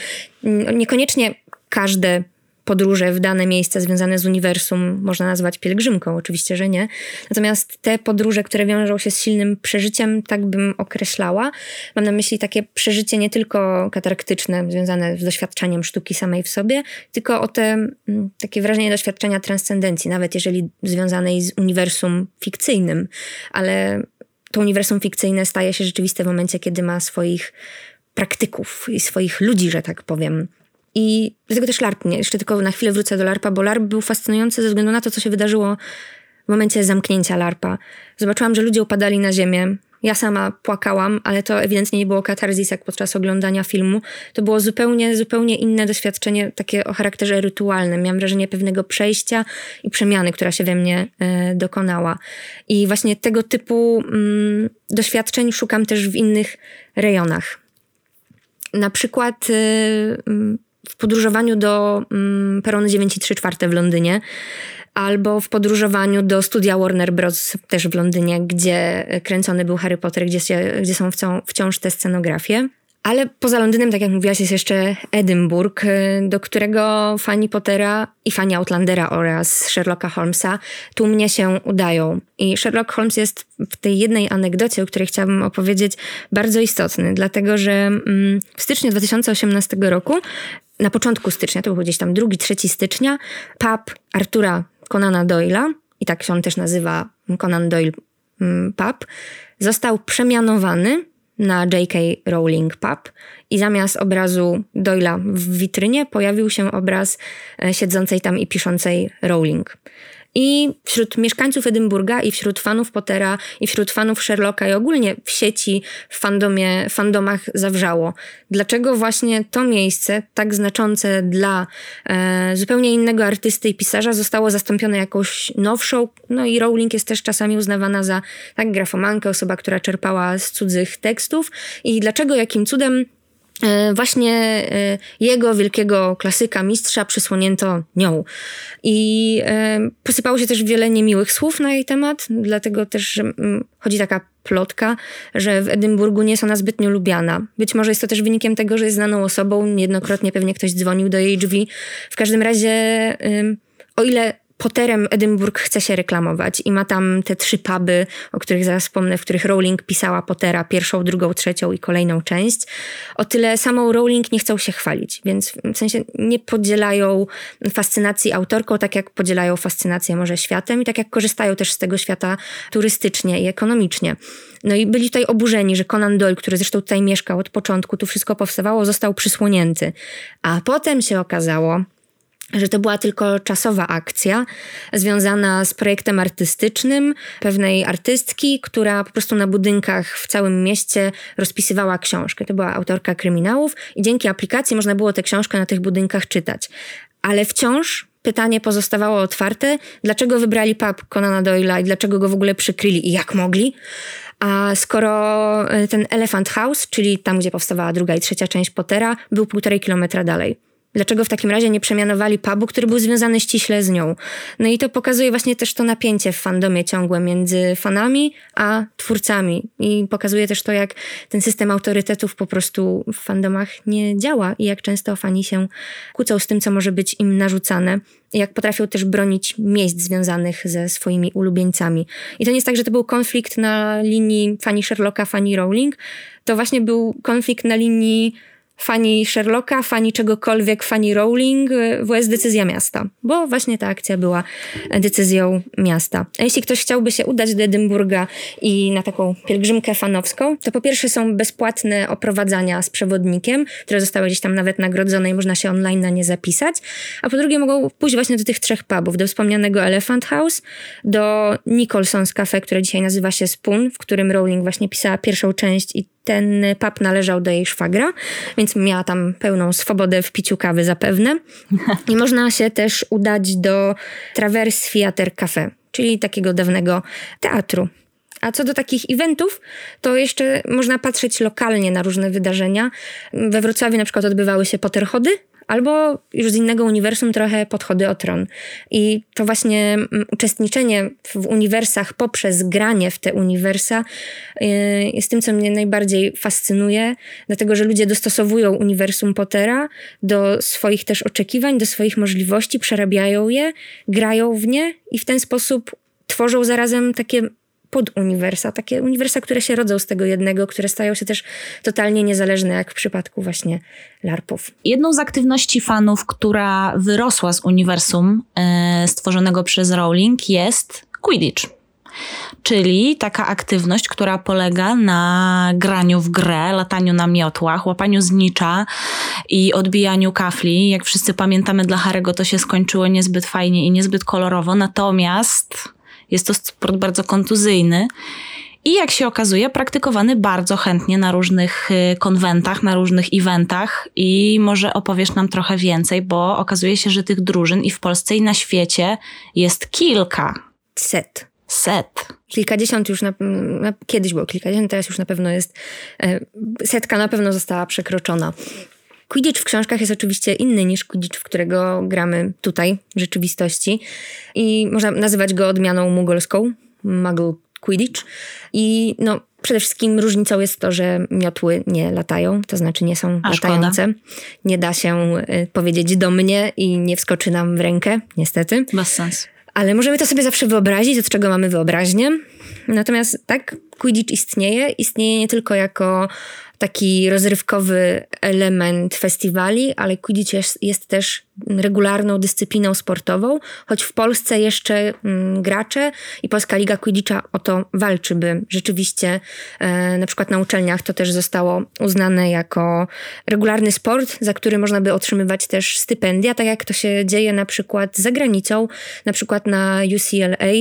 Niekoniecznie każde podróże w dane miejsca związane z uniwersum można nazwać pielgrzymką, oczywiście, że nie. Natomiast te podróże, które wiążą się z silnym przeżyciem, tak bym określała. Mam na myśli takie przeżycie nie tylko katarktyczne, związane z doświadczeniem sztuki samej w sobie, tylko o te mm, takie wrażenie doświadczenia transcendencji, nawet jeżeli związanej z uniwersum fikcyjnym, ale to uniwersum fikcyjne staje się rzeczywiste w momencie, kiedy ma swoich praktyków i swoich ludzi, że tak powiem. I dlatego też LARP nie. Jeszcze tylko na chwilę wrócę do LARPa, bo LARP był fascynujący ze względu na to, co się wydarzyło w momencie zamknięcia LARPa. Zobaczyłam, że ludzie upadali na ziemię. Ja sama płakałam, ale to ewidentnie nie było katarzis jak podczas oglądania filmu. To było zupełnie, zupełnie inne doświadczenie, takie o charakterze rytualnym. Miałam wrażenie pewnego przejścia i przemiany, która się we mnie e, dokonała. I właśnie tego typu mm, doświadczeń szukam też w innych rejonach. Na przykład e, w podróżowaniu do mm, peronu 9,3 w Londynie albo w podróżowaniu do studia Warner Bros. też w Londynie, gdzie kręcony był Harry Potter, gdzie, się, gdzie są wciąż te scenografie. Ale poza Londynem, tak jak mówiłaś, jest jeszcze Edynburg, do którego fani Pottera i fani Outlandera oraz Sherlocka Holmesa tłumnie się udają. I Sherlock Holmes jest w tej jednej anegdocie, o której chciałabym opowiedzieć, bardzo istotny, dlatego że mm, w styczniu 2018 roku na początku stycznia, to był gdzieś tam 2-3 stycznia, pub Artura Conana Doyle'a, i tak się on też nazywa Conan Doyle mm, Pub, został przemianowany na J.K. Rowling Pub i zamiast obrazu Doyle'a w witrynie pojawił się obraz e, siedzącej tam i piszącej Rowling. I wśród mieszkańców Edynburga i wśród fanów Pottera i wśród fanów Sherlocka i ogólnie w sieci, w fandomie, fandomach zawrzało. Dlaczego właśnie to miejsce, tak znaczące dla e, zupełnie innego artysty i pisarza, zostało zastąpione jakąś nowszą? No i Rowling jest też czasami uznawana za tak grafomankę, osoba, która czerpała z cudzych tekstów. I dlaczego, jakim cudem właśnie e, jego wielkiego klasyka, mistrza przysłonięto nią. I e, posypało się też wiele niemiłych słów na jej temat, dlatego też że mm, chodzi taka plotka, że w Edynburgu nie jest ona zbytnio lubiana. Być może jest to też wynikiem tego, że jest znaną osobą, niejednokrotnie pewnie ktoś dzwonił do jej drzwi. W każdym razie, o ile Potterem Edynburg chce się reklamować i ma tam te trzy puby, o których zaraz wspomnę, w których Rowling pisała Pottera, pierwszą, drugą, trzecią i kolejną część. O tyle samą Rowling nie chcą się chwalić, więc w sensie nie podzielają fascynacji autorką, tak jak podzielają fascynację może światem i tak jak korzystają też z tego świata turystycznie i ekonomicznie. No i byli tutaj oburzeni, że Conan Doyle, który zresztą tutaj mieszkał od początku, tu wszystko powstawało, został przysłonięty. A potem się okazało, że to była tylko czasowa akcja związana z projektem artystycznym pewnej artystki, która po prostu na budynkach w całym mieście rozpisywała książkę. To była autorka kryminałów i dzięki aplikacji można było tę książkę na tych budynkach czytać. Ale wciąż pytanie pozostawało otwarte, dlaczego wybrali pub Conana Doyle'a i dlaczego go w ogóle przykryli i jak mogli. A skoro e, ten Elephant House, czyli tam, gdzie powstawała druga i trzecia część Pottera, był półtorej kilometra dalej. Dlaczego w takim razie nie przemianowali pubu, który był związany ściśle z nią? No i to pokazuje właśnie też to napięcie w fandomie ciągłe między fanami a twórcami. I pokazuje też to, jak ten system autorytetów po prostu w fandomach nie działa i jak często fani się kłócą z tym, co może być im narzucane. Jak potrafią też bronić miejsc związanych ze swoimi ulubieńcami. I to nie jest tak, że to był konflikt na linii fani Sherlocka, fani Rowling. To właśnie był konflikt na linii fani Sherlocka, fani czegokolwiek, fani Rowling, bo jest decyzja miasta, bo właśnie ta akcja była decyzją miasta. A jeśli ktoś chciałby się udać do Edynburga i na taką pielgrzymkę fanowską, to po pierwsze są bezpłatne oprowadzania z przewodnikiem, które zostały gdzieś tam nawet nagrodzone i można się online na nie zapisać, a po drugie mogą pójść właśnie do tych trzech pubów, do wspomnianego Elephant House, do Nicholson's Cafe, które dzisiaj nazywa się Spoon, w którym Rowling właśnie pisała pierwszą część i ten pub należał do jej szwagra, więc miała tam pełną swobodę w piciu kawy zapewne. I można się też udać do Traverse Theatre Cafe, czyli takiego dawnego teatru. A co do takich eventów, to jeszcze można patrzeć lokalnie na różne wydarzenia. We Wrocławiu na przykład odbywały się Potterchody, albo już z innego uniwersum trochę podchody o tron. I to właśnie mm, uczestniczenie w uniwersach poprzez granie w te uniwersa y, jest tym, co mnie najbardziej fascynuje, dlatego że ludzie dostosowują uniwersum Pottera do swoich też oczekiwań, do swoich możliwości, przerabiają je, grają w nie i w ten sposób tworzą zarazem takie poduniwersa, takie uniwersa, które się rodzą z tego jednego, które stają się też totalnie niezależne, jak w przypadku właśnie LARPów. Jedną z aktywności fanów, która wyrosła z uniwersum e, stworzonego przez Rowling jest Quidditch. Czyli taka aktywność, która polega na graniu w grę, lataniu na miotłach, łapaniu znicza i odbijaniu kafli. Jak wszyscy pamiętamy, dla Harego to się skończyło niezbyt fajnie i niezbyt kolorowo, natomiast jest to sport bardzo kontuzyjny. I jak się okazuje, praktykowany bardzo chętnie na różnych y, konwentach, na różnych eventach. I może opowiesz nam trochę więcej, bo okazuje się, że tych drużyn i w Polsce, i na świecie jest kilka. Set. Set. Kilkadziesiąt już na, na, kiedyś było kilkadziesiąt, teraz już na pewno jest. E, setka na pewno została przekroczona. Quidditch w książkach jest oczywiście inny niż Quidditch, w którego gramy tutaj, w rzeczywistości. I można nazywać go odmianą mugolską, Muggle Quidditch. I no, przede wszystkim różnicą jest to, że miotły nie latają, to znaczy nie są A, latające. Szkoda. Nie da się y, powiedzieć do mnie i nie wskoczy nam w rękę, niestety. Bez sensu. Ale możemy to sobie zawsze wyobrazić, od czego mamy wyobraźnię. Natomiast tak, Quidditch istnieje. Istnieje nie tylko jako taki rozrywkowy element festiwali, ale Quidditch jest, jest też regularną dyscypliną sportową, choć w Polsce jeszcze mm, gracze i Polska Liga Quidditcha o to walczy, by rzeczywiście e, na przykład na uczelniach to też zostało uznane jako regularny sport, za który można by otrzymywać też stypendia, tak jak to się dzieje na przykład za granicą, na przykład na UCLA.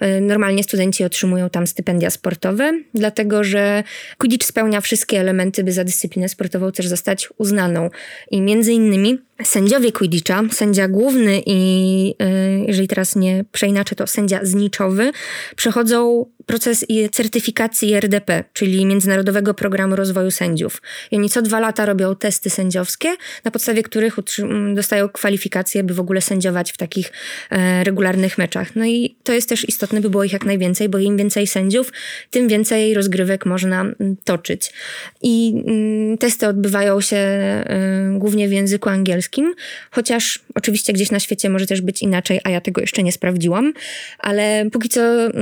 E, normalnie studenci otrzymują tam stypendia sportowe, dlatego że Quidditch spełnia wszystkie elementy, by za dyscyplinę sportową też zostać uznaną. I między innymi sędziowie Quidditcha, sędzia główny i y, jeżeli teraz nie przeinaczę, to sędzia zniczowy, przechodzą proces certyfikacji RDP, czyli Międzynarodowego Programu Rozwoju Sędziów. I oni co dwa lata robią testy sędziowskie, na podstawie których dostają kwalifikacje, by w ogóle sędziować w takich e, regularnych meczach. No i to jest też istotne, by było ich jak najwięcej, bo im więcej sędziów, tym więcej rozgrywek można toczyć. I testy odbywają się y, głównie w języku angielskim, chociaż oczywiście gdzieś na świecie może też być inaczej, a ja tego jeszcze nie sprawdziłam, ale póki co y,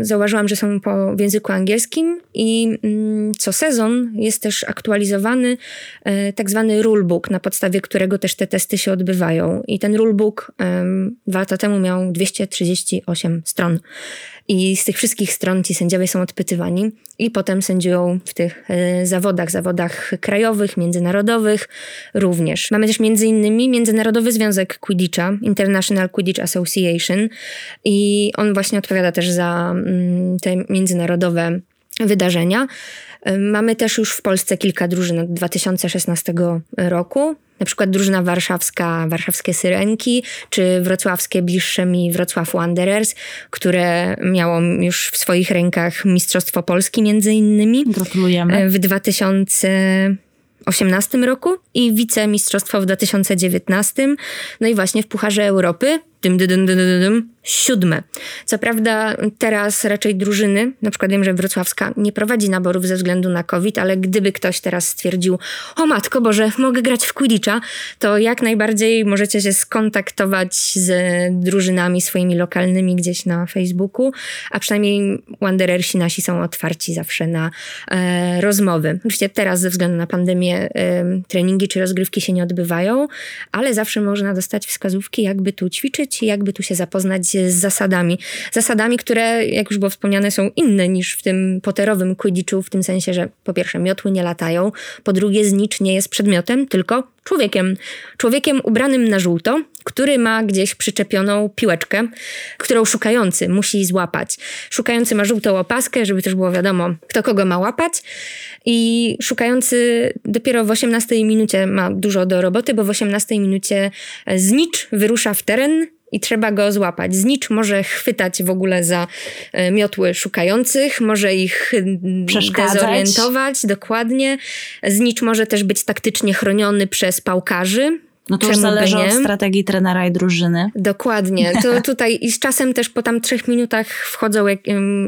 zauważyłam, że są po, w języku angielskim i y, co sezon jest też aktualizowany y, tak zwany rulebook, na podstawie którego też te testy się odbywają. I ten rulebook dwa lata temu miał 238 stron. I z tych wszystkich stron ci sędziowie są odpytywani i potem sędziują w tych e, zawodach, zawodach krajowych, międzynarodowych również. Mamy też między innymi Międzynarodowy Związek Quidditcha, International Quidditch Association i on właśnie odpowiada też za mm, te międzynarodowe wydarzenia. Mamy też już w Polsce kilka drużyn od 2016 roku na przykład drużyna warszawska, warszawskie Syrenki, czy wrocławskie bliższe mi Wrocław Wanderers, które miało już w swoich rękach Mistrzostwo Polski między innymi. Gratulujemy. E, w 2018 roku i wicemistrzostwo w 2019. No i właśnie w Pucharze Europy dym, dym, dym, dym, dym, siódme. Co prawda teraz raczej drużyny, na przykład wiem, że Wrocławska nie prowadzi naborów ze względu na COVID, ale gdyby ktoś teraz stwierdził, o matko Boże, mogę grać w Quidditcha, to jak najbardziej możecie się skontaktować z drużynami swoimi lokalnymi gdzieś na Facebooku, a przynajmniej Wanderersi nasi są otwarci zawsze na e, rozmowy. Oczywiście teraz ze względu na pandemię e, treningi czy rozgrywki się nie odbywają, ale zawsze można dostać wskazówki, jakby tu ćwiczyć, jakby tu się zapoznać z zasadami. Zasadami, które, jak już było wspomniane, są inne niż w tym poterowym quidditchu, w tym sensie, że po pierwsze miotły nie latają, po drugie znicz nie jest przedmiotem, tylko człowiekiem. Człowiekiem ubranym na żółto, który ma gdzieś przyczepioną piłeczkę, którą szukający musi złapać. Szukający ma żółtą opaskę, żeby też było wiadomo, kto kogo ma łapać. I szukający dopiero w 18 minucie ma dużo do roboty, bo w 18 minucie znicz wyrusza w teren i trzeba go złapać. Znicz może chwytać w ogóle za e, miotły szukających, może ich dezorientować, dokładnie. Znicz może też być taktycznie chroniony przez pałkarzy, no to już zależy od strategii trenera i drużyny. Dokładnie. To tutaj i z czasem też po tam trzech minutach wchodzą, jak,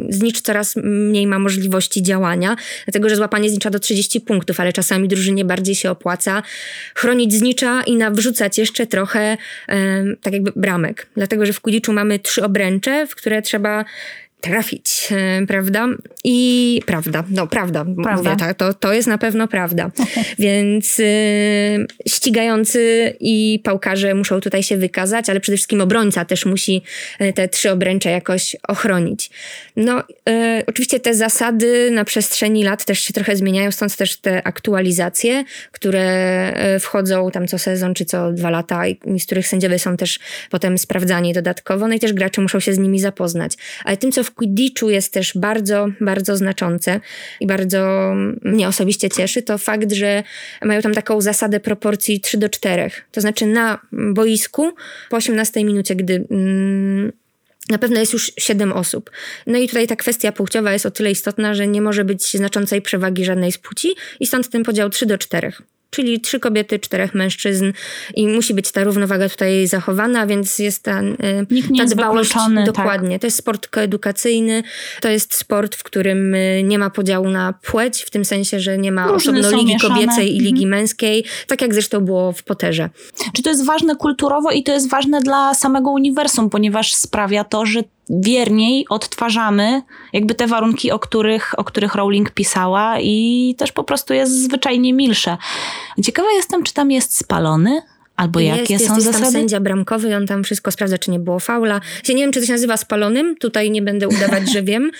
znicz coraz mniej ma możliwości działania, dlatego że złapanie znicza do 30 punktów, ale czasami drużynie bardziej się opłaca chronić znicza i nawrzucać jeszcze trochę tak jakby bramek. Dlatego, że w Kudiczu mamy trzy obręcze, w które trzeba trafić, e, prawda? I prawda, no prawda, prawda. mówię tak, to, to jest na pewno prawda. Więc y, ścigający i pałkarze muszą tutaj się wykazać, ale przede wszystkim obrońca też musi e, te trzy obręcze jakoś ochronić. No, y, oczywiście te zasady na przestrzeni lat też się trochę zmieniają, stąd też te aktualizacje, które wchodzą tam co sezon czy co dwa lata i z których sędziowie są też potem sprawdzani dodatkowo, no i też gracze muszą się z nimi zapoznać. Ale tym, co w Quidditchu jest też bardzo, bardzo znaczące i bardzo mnie osobiście cieszy, to fakt, że mają tam taką zasadę proporcji 3 do 4. To znaczy na boisku po 18 minucie, gdy mm, na pewno jest już 7 osób. No i tutaj ta kwestia płciowa jest o tyle istotna, że nie może być znaczącej przewagi żadnej z płci i stąd ten podział 3 do 4 czyli trzy kobiety, czterech mężczyzn i musi być ta równowaga tutaj zachowana, więc jest ta, y, Nikt nie ta jest dbałość. Tak. Dokładnie. Tak. To jest sport koedukacyjny, to jest sport, w którym y, nie ma podziału na płeć, w tym sensie, że nie ma Różne osobno ligi mieszane. kobiecej i ligi mhm. męskiej, tak jak zresztą było w Poterze. Czy to jest ważne kulturowo i to jest ważne dla samego uniwersum, ponieważ sprawia to, że wierniej odtwarzamy jakby te warunki, o których, o których Rowling pisała i też po prostu jest zwyczajnie milsze. Ciekawa jestem, czy tam jest spalony Albo jest, jakie jest, są jest zasady? tam sędzia bramkowy i on tam wszystko sprawdza, czy nie było faula. Ja nie wiem, czy to się nazywa spalonym, tutaj nie będę udawać, że wiem,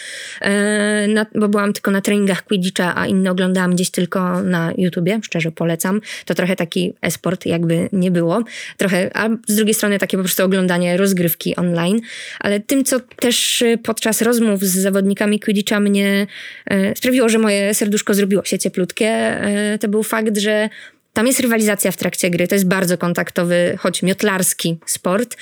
e, na, bo byłam tylko na treningach Quidditcha, a inne oglądałam gdzieś tylko na YouTubie, szczerze polecam. To trochę taki e-sport jakby nie było. Trochę, a z drugiej strony takie po prostu oglądanie rozgrywki online. Ale tym, co też e, podczas rozmów z zawodnikami Quidditcha mnie e, sprawiło, że moje serduszko zrobiło się cieplutkie, e, to był fakt, że tam jest rywalizacja w trakcie gry, to jest bardzo kontaktowy, choć miotlarski sport.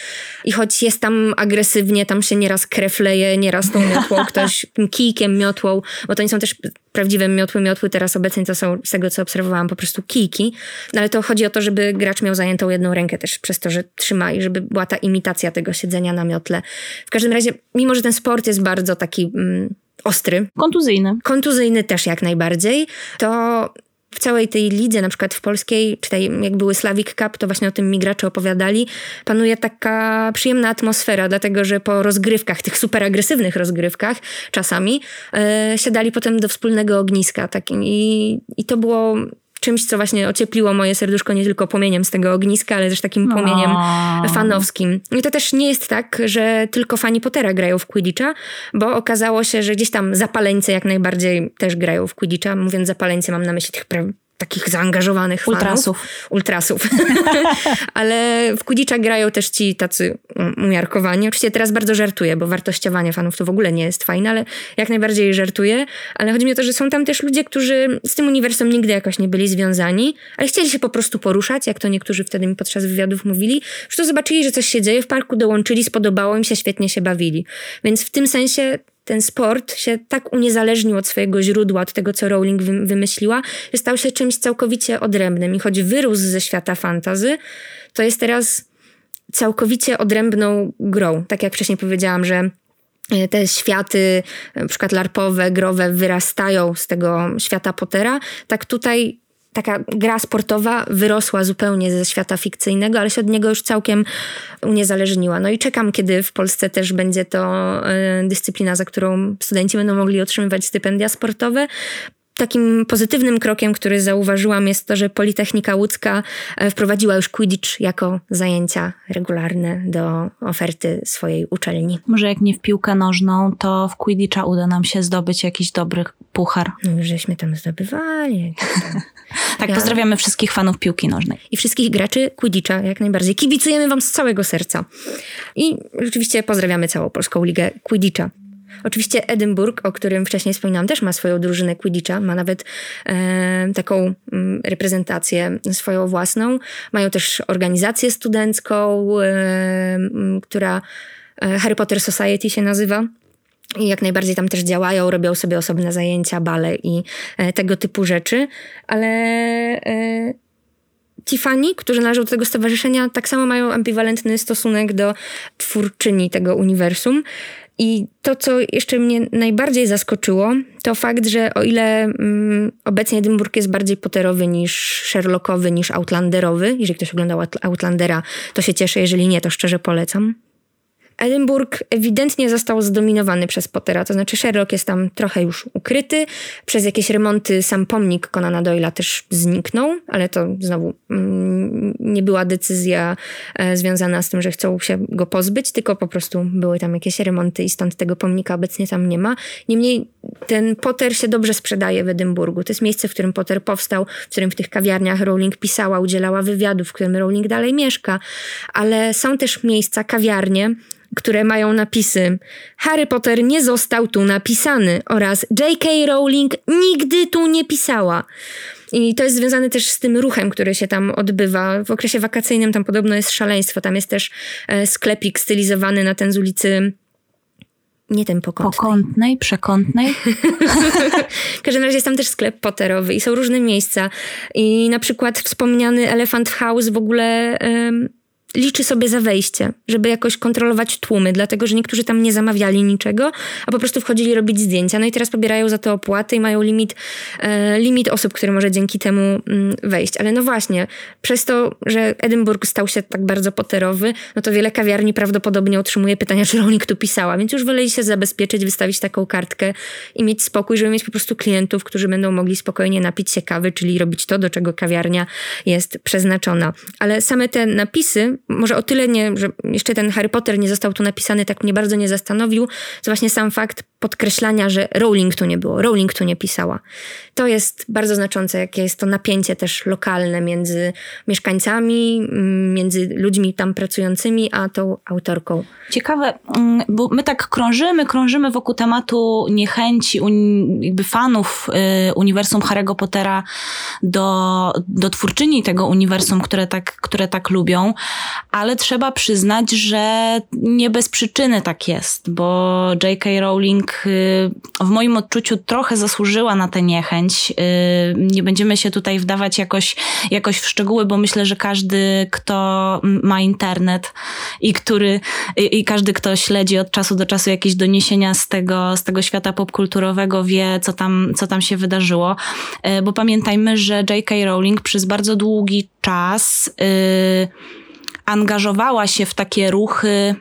I choć jest tam agresywnie, tam się nieraz krew leje, nieraz tą miotłą ktoś tym kijkiem miotłą, bo to nie są też prawdziwe miotły, miotły teraz obecnie to są, z tego co obserwowałam, po prostu kijki. No ale to chodzi o to, żeby gracz miał zajętą jedną rękę też przez to, że trzyma i żeby była ta imitacja tego siedzenia na miotle. W każdym razie, mimo że ten sport jest bardzo taki... Mm, ostry. Kontuzyjny. Kontuzyjny też jak najbardziej. To w całej tej lidze, na przykład w polskiej, czy tej, jak były Slavic Cup, to właśnie o tym mi gracze opowiadali, panuje taka przyjemna atmosfera, dlatego że po rozgrywkach, tych super agresywnych rozgrywkach czasami, e, siadali potem do wspólnego ogniska takim i, i to było czymś, co właśnie ociepliło moje serduszko nie tylko płomieniem z tego ogniska, ale też takim płomieniem fanowskim. I to też nie jest tak, że tylko fani Pottera grają w Quidditcha, bo okazało się, że gdzieś tam zapaleńcy jak najbardziej też grają w Quidditcha. Mówiąc zapaleńcy mam na myśli tych pra- takich zaangażowanych fanów. Ultrasów. Ultrasów. Ale w Quidditcha grają też ci tacy um, umiarkowani. Oczywiście teraz bardzo żartuję, bo wartościowanie fanów to w ogóle nie jest fajne, ale jak najbardziej żartuję. Ale chodzi mi o to, że są tam też ludzie, którzy z tym uniwersum nigdy jakoś nie byli związani, ale chcieli się po prostu poruszać, jak to niektórzy wtedy mi podczas wywiadów mówili. Że to zobaczyli, że coś się dzieje w parku, dołączyli, spodobało im się, świetnie się bawili. Więc w tym sensie ten sport się tak uniezależnił od swojego źródła, od tego, co Rowling wy- wymyśliła, że stał się czymś całkowicie odrębnym. I choć wyrósł ze świata fantazy, to jest teraz całkowicie odrębną grą. Tak jak wcześniej powiedziałam, że e, te światy, na przykład larpowe, growe, wyrastają z tego świata Pottera, tak tutaj taka gra sportowa wyrosła zupełnie ze świata fikcyjnego, ale się od niego już całkiem uniezależniła. No i czekam, kiedy w Polsce też będzie to e, dyscyplina, za którą studenci będą mogli otrzymywać stypendia sportowe. Takim pozytywnym krokiem, który zauważyłam, jest to, że Politechnika Łódzka e, wprowadziła już Quidditch jako zajęcia regularne do oferty swojej uczelni. Może jak nie w piłkę nożną, to w Quidditcha uda nam się zdobyć jakiś dobry puchar. No już żeśmy tam zdobywali. Tak, Ja- pozdrawiamy wszystkich fanów piłki nożnej. i wszystkich graczy Quidditcha jak najbardziej. Kibicujemy wam z całego serca. I rzeczywiście pozdrawiamy całą Polską Ligę Quidditcha. Oczywiście Edynburg, o którym wcześniej wspominałam, też ma swoją drużynę Quidditcha, ma nawet e, taką mm, reprezentację swoją własną. Mają też organizację studencką, e, która Harry Potter Society się nazywa. I jak najbardziej tam też działają, robią sobie osobne zajęcia, bale i e, tego typu rzeczy, ale e, ci fani, którzy należą do tego stowarzyszenia, tak samo mają ambiwalentny stosunek do twórczyni tego uniwersum. I to, co jeszcze mnie najbardziej zaskoczyło, to fakt, że o ile mm, obecnie Edynburg jest bardziej Potterowy niż Sherlockowy, niż Outlanderowy, jeżeli ktoś oglądał Out- Outlandera, to się cieszę, jeżeli nie, to szczerze polecam. Edynburg ewidentnie został zdominowany przez Pottera, to znaczy Sherlock jest tam trochę już ukryty. Przez jakieś remonty sam pomnik Conana Doyle'a też zniknął, ale to znowu mm, nie była decyzja e, związana z tym, że chcą się go pozbyć, tylko po prostu były tam jakieś remonty i stąd tego pomnika obecnie tam nie ma. Niemniej ten Potter się dobrze sprzedaje w Edynburgu. To jest miejsce, w którym Potter powstał, w którym w tych kawiarniach Rowling pisała, udzielała wywiadów, w którym Rowling dalej mieszka, ale są też miejsca, kawiarnie, które mają napisy Harry Potter nie został tu napisany oraz J.K. Rowling nigdy tu nie pisała. I to jest związane też z tym ruchem, który się tam odbywa. W okresie wakacyjnym tam podobno jest szaleństwo. Tam jest też e, sklepik stylizowany na ten z ulicy nie ten pokątnej. Pokątnej, przekątnej. W każdym razie jest tam też sklep Potterowy i są różne miejsca. I na przykład wspomniany Elephant House w ogóle liczy sobie za wejście, żeby jakoś kontrolować tłumy, dlatego że niektórzy tam nie zamawiali niczego, a po prostu wchodzili robić zdjęcia. No i teraz pobierają za to opłaty i mają limit, e, limit osób, które może dzięki temu mm, wejść. Ale no właśnie, przez to, że Edynburg stał się tak bardzo poterowy, no to wiele kawiarni prawdopodobnie otrzymuje pytania, czy Rowling tu pisała, więc już woleli się zabezpieczyć, wystawić taką kartkę i mieć spokój, żeby mieć po prostu klientów, którzy będą mogli spokojnie napić się kawy, czyli robić to, do czego kawiarnia jest przeznaczona. Ale same te napisy, może o tyle nie, że jeszcze ten Harry Potter nie został tu napisany, tak mnie bardzo nie zastanowił, to właśnie sam fakt podkreślania, że Rowling tu nie było, Rowling tu nie pisała. To jest bardzo znaczące, jakie jest to napięcie też lokalne między mieszkańcami, mm, między ludźmi tam pracującymi, a tą autorką. Ciekawe, mm, bo my tak krążymy, krążymy wokół tematu niechęci jakby fanów y, uniwersum Harry'ego Pottera do, do twórczyni tego uniwersum, które tak, które tak lubią, ale trzeba przyznać, że nie bez przyczyny tak jest, bo J.K. Rowling y, w moim odczuciu trochę zasłużyła na tę niechęć. Y, nie będziemy się tutaj wdawać jakoś, jakoś w szczegóły, bo myślę, że każdy, kto ma internet i który, i każdy, kto śledzi od czasu do czasu jakieś doniesienia z tego, z tego świata popkulturowego, wie, co tam, co tam się wydarzyło. Y, bo pamiętajmy, że J.K. Rowling przez bardzo długi czas yy, angażowała się w takie ruchy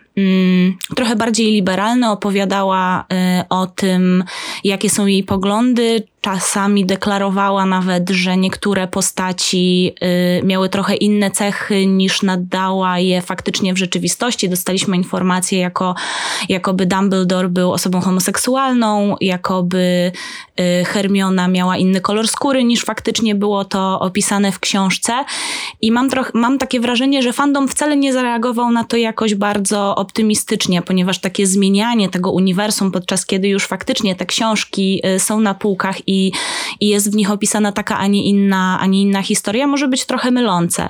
trochę bardziej liberalne, opowiadała y, o tym, jakie są jej poglądy. Czasami deklarowała nawet, że niektóre postaci y, miały trochę inne cechy niż nadała je faktycznie w rzeczywistości. Dostaliśmy informację, jako, jakoby Dumbledore był osobą homoseksualną, jakoby y, Hermiona miała inny kolor skóry niż faktycznie było to opisane w książce. I mam, troch, mam takie wrażenie, że fandom wcale nie zareagował na to jakoś bardzo optymistycznie, ponieważ takie zmienianie tego uniwersum, podczas kiedy już faktycznie te książki y, są na półkach i, i jest w nich opisana taka, a nie inna, a nie inna historia, może być trochę mylące.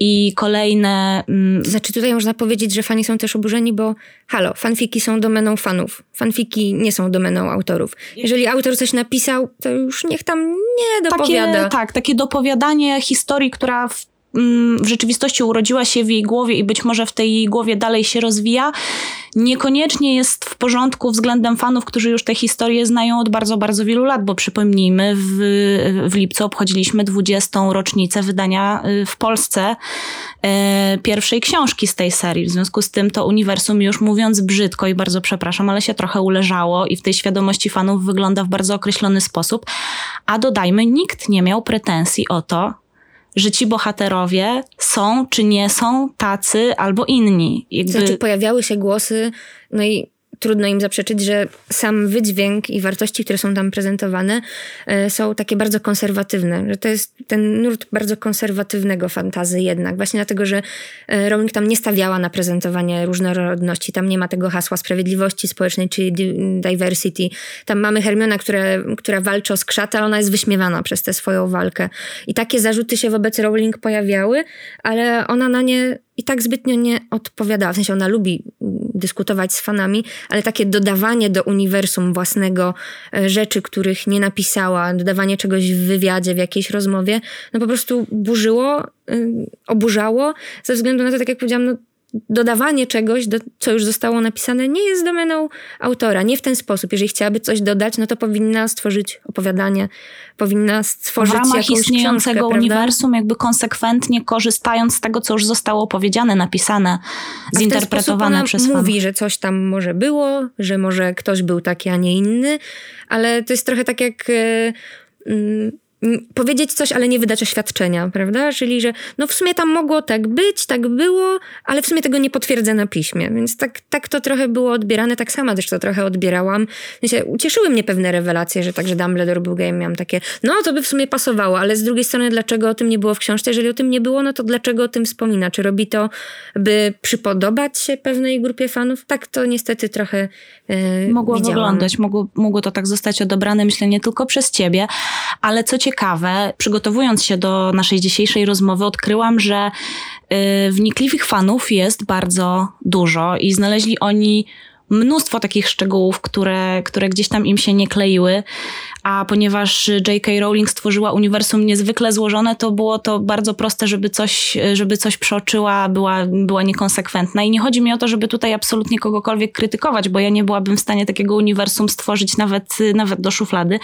I kolejne... Mm, znaczy tutaj można powiedzieć, że fani są też oburzeni, bo halo, fanfiki są domeną fanów. Fanfiki nie są domeną autorów. Jeżeli autor coś napisał, to już niech tam nie dopowiada. Takie, tak, takie dopowiadanie historii, która w w rzeczywistości urodziła się w jej głowie i być może w tej jej głowie dalej się rozwija, niekoniecznie jest w porządku względem fanów, którzy już tę historię znają od bardzo, bardzo wielu lat, bo przypomnijmy, w, w lipcu obchodziliśmy 20. rocznicę wydania y, w Polsce e, pierwszej książki z tej serii. W związku z tym to uniwersum, już mówiąc brzydko i bardzo przepraszam, ale się trochę uleżało i w tej świadomości fanów wygląda w bardzo określony sposób. A dodajmy, nikt nie miał pretensji o to, że ci bohaterowie są czy nie są tacy albo inni. Jakby... Znaczy pojawiały się głosy, no i trudno im zaprzeczyć, że sam wydźwięk i wartości, które są tam prezentowane, e, są takie bardzo konserwatywne. Że to jest ten nurt bardzo konserwatywnego fantazy jednak. Właśnie dlatego, że e, Rowling tam nie stawiała na prezentowanie różnorodności. Tam nie ma tego hasła sprawiedliwości społecznej czy diversity. Tam mamy Hermiona, która, która walczy o skrzat, ale ona jest wyśmiewana przez tę swoją walkę. I takie zarzuty się wobec Rowling pojawiały, ale ona na nie i tak zbytnio nie odpowiadała. W sensie ona lubi dyskutować z fanami, ale takie dodawanie do uniwersum własnego e, rzeczy, których nie napisała, dodawanie czegoś w wywiadzie, w jakiejś rozmowie, no po prostu burzyło, y, oburzało, ze względu na to, tak jak powiedziałam, no dodawanie czegoś, do, co już zostało napisane, nie jest domeną autora. Nie w ten sposób. Jeżeli chciałaby coś dodać, no to powinna stworzyć opowiadanie, powinna stworzyć w ramach istniejącego książkę, uniwersum, jakby konsekwentnie korzystając z tego, co już zostało powiedziane, napisane, zinterpretowane przez mówi, że coś tam może było, że może ktoś był taki, a nie inny, ale to jest trochę tak jak... Yy, powiedzieć coś, ale nie wydać oświadczenia, prawda? Czyli, że no w sumie tam mogło tak być, tak było, ale w sumie tego nie potwierdzę na piśmie. Więc tak, tak to trochę było odbierane, tak sama też to trochę odbierałam. Wiecie, ucieszyły mnie pewne rewelacje, że także Dumbledore był gejem, miałam takie, no to by w sumie pasowało, ale z drugiej strony dlaczego o tym nie było w książce? Jeżeli o tym nie było, no to dlaczego o tym wspomina? Czy robi to, by przypodobać się pewnej grupie fanów? Tak to niestety trochę yy, Mogło widziałam. wyglądać, mogło, mogło to tak zostać odebrane, myślę, nie tylko przez ciebie, ale co ciekawe, przygotowując się do naszej dzisiejszej rozmowy, odkryłam, że y, wnikliwych fanów jest bardzo dużo i znaleźli oni mnóstwo takich szczegółów, które, które gdzieś tam im się nie kleiły, a ponieważ J.K. Rowling stworzyła uniwersum niezwykle złożone, to było to bardzo proste, żeby coś, żeby coś przeoczyła, była, była niekonsekwentna. I nie chodzi mi o to, żeby tutaj absolutnie kogokolwiek krytykować, bo ja nie byłabym w stanie takiego uniwersum stworzyć nawet, nawet do szuflady.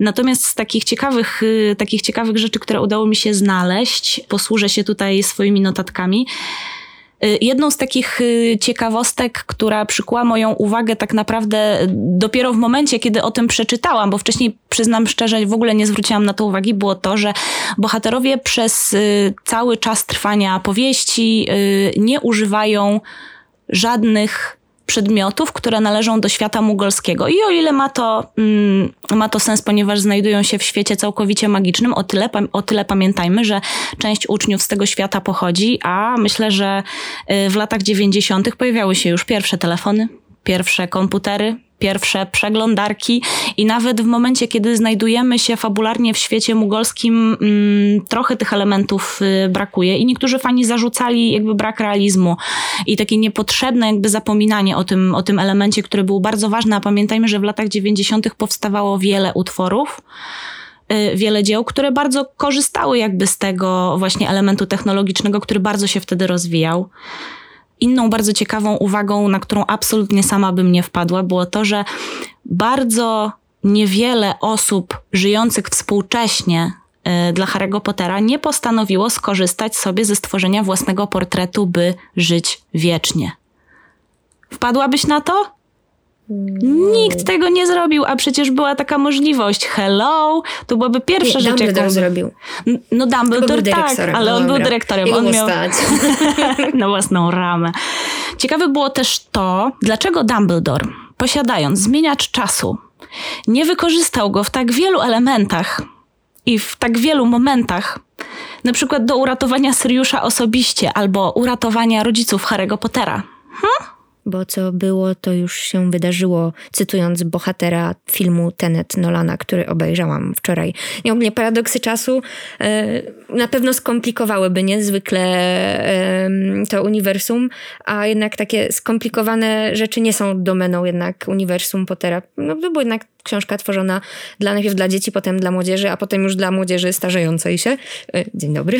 Natomiast z takich ciekawych, takich ciekawych rzeczy, które udało mi się znaleźć, posłużę się tutaj swoimi notatkami. Y, jedną z takich y, ciekawostek, która przykuła moją uwagę tak naprawdę dopiero w momencie, kiedy o tym przeczytałam, bo wcześniej przyznam szczerze, w ogóle nie zwróciłam na to uwagi, było to, że bohaterowie przez y, cały czas trwania powieści nie używają żadnych przedmiotów, które należą do świata mugolskiego. I o ile ma to, mm, ma to sens, ponieważ znajdują się w świecie całkowicie magicznym, o tyle, o tyle pamiętajmy, że część uczniów z tego świata pochodzi, a myślę, że y, w latach 90. pojawiały się już pierwsze telefony, pierwsze komputery, pierwsze przeglądarki i nawet w momencie, kiedy znajdujemy się fabularnie w świecie mugolskim, mm, trochę tych elementów y, brakuje i niektórzy fani zarzucali jakby brak realizmu i takie niepotrzebne jakby zapominanie o tym, o tym elemencie, który był bardzo ważny, a pamiętajmy, że w latach 90. powstawało wiele utworów, y, wiele dzieł, które bardzo korzystały jakby z tego właśnie elementu technologicznego, który bardzo się wtedy rozwijał. Inną bardzo ciekawą uwagą, na którą absolutnie sama bym nie wpadła, było to, że bardzo niewiele osób żyjących współcześnie y, dla Harry'ego Pottera nie postanowiło skorzystać sobie ze stworzenia własnego portretu, by żyć wiecznie. Wpadłabyś na to? Nikt tego nie zrobił, a przecież była taka możliwość. Hello, to byłaby pierwsza nie, rzecz, Dumbledore jaką... zrobił. No Dumbledore był tak, ale on no był dyrektorem. on miał na własną ramę. Ciekawe było też to, dlaczego Dumbledore, posiadając zmieniacz czasu, nie wykorzystał go w tak wielu elementach i w tak wielu momentach, na przykład do uratowania Syriusza osobiście albo uratowania rodziców Harry'ego Pottera. Hm? Bo co było, to już się wydarzyło, cytując bohatera filmu Tenet Nolana, który obejrzałam wczoraj. I ogólnie paradoksy czasu e, na pewno skomplikowałyby niezwykle e, to uniwersum, a jednak takie skomplikowane rzeczy nie są domeną jednak uniwersum Pottera. No to była jednak książka tworzona dla najpierw dla dzieci, potem dla młodzieży, a potem już dla młodzieży starzejącej się. E, dzień dobry.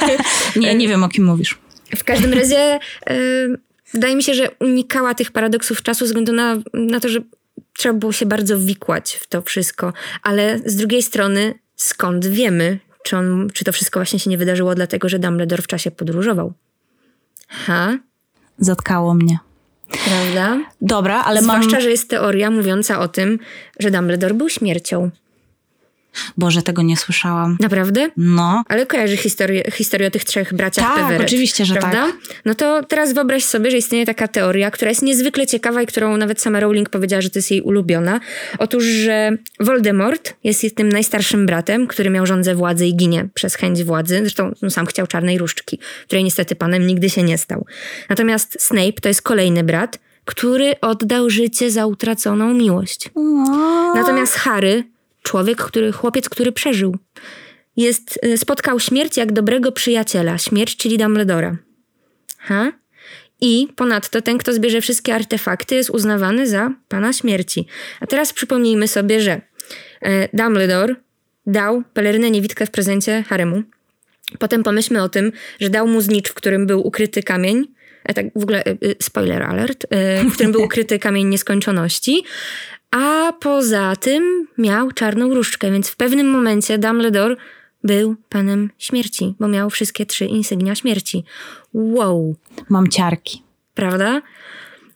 nie, nie wiem o kim mówisz. W każdym razie wydaje mi się, że unikała tych paradoksów czasu ze względu na, na to, że trzeba było się bardzo wikłać w to wszystko. Ale z drugiej strony, skąd wiemy, czy, on, czy to wszystko właśnie się nie wydarzyło dlatego, że Dumbledore w czasie podróżował? Ha? Zatkało mnie. Prawda? Dobra, ale Zwłaszcza, mam... że jest teoria mówiąca o tym, że Dumbledore był śmiercią. Boże, tego nie słyszałam. Naprawdę? No. Ale kojarzy historię, historię o tych trzech braciach Tak, Peverett, oczywiście, że prawda? tak. No to teraz wyobraź sobie, że istnieje taka teoria, która jest niezwykle ciekawa i którą nawet sama Rowling powiedziała, że to jest jej ulubiona. Otóż, że Voldemort jest tym najstarszym bratem, który miał rządzę władzy i ginie przez chęć władzy. Zresztą no, sam chciał czarnej różdżki, której niestety panem nigdy się nie stał. Natomiast Snape to jest kolejny brat, który oddał życie za utraconą miłość. Natomiast Harry Człowiek, który, chłopiec, który przeżył. Jest, y, spotkał śmierć jak dobrego przyjaciela. Śmierć, czyli Dumbledora. Ha? I ponadto ten, kto zbierze wszystkie artefakty, jest uznawany za pana śmierci. A teraz przypomnijmy sobie, że e, Dumbledore dał pelerynę niewidkę w prezencie Haremu. Potem pomyślmy o tym, że dał mu znicz, w którym był ukryty kamień. E, tak w ogóle, e, spoiler alert, w którym był ukryty kamień nieskończoności. A poza tym miał czarną różdżkę, więc w pewnym momencie Dumbledore był panem śmierci, bo miał wszystkie trzy insygnia śmierci. Wow. Mam ciarki. Prawda?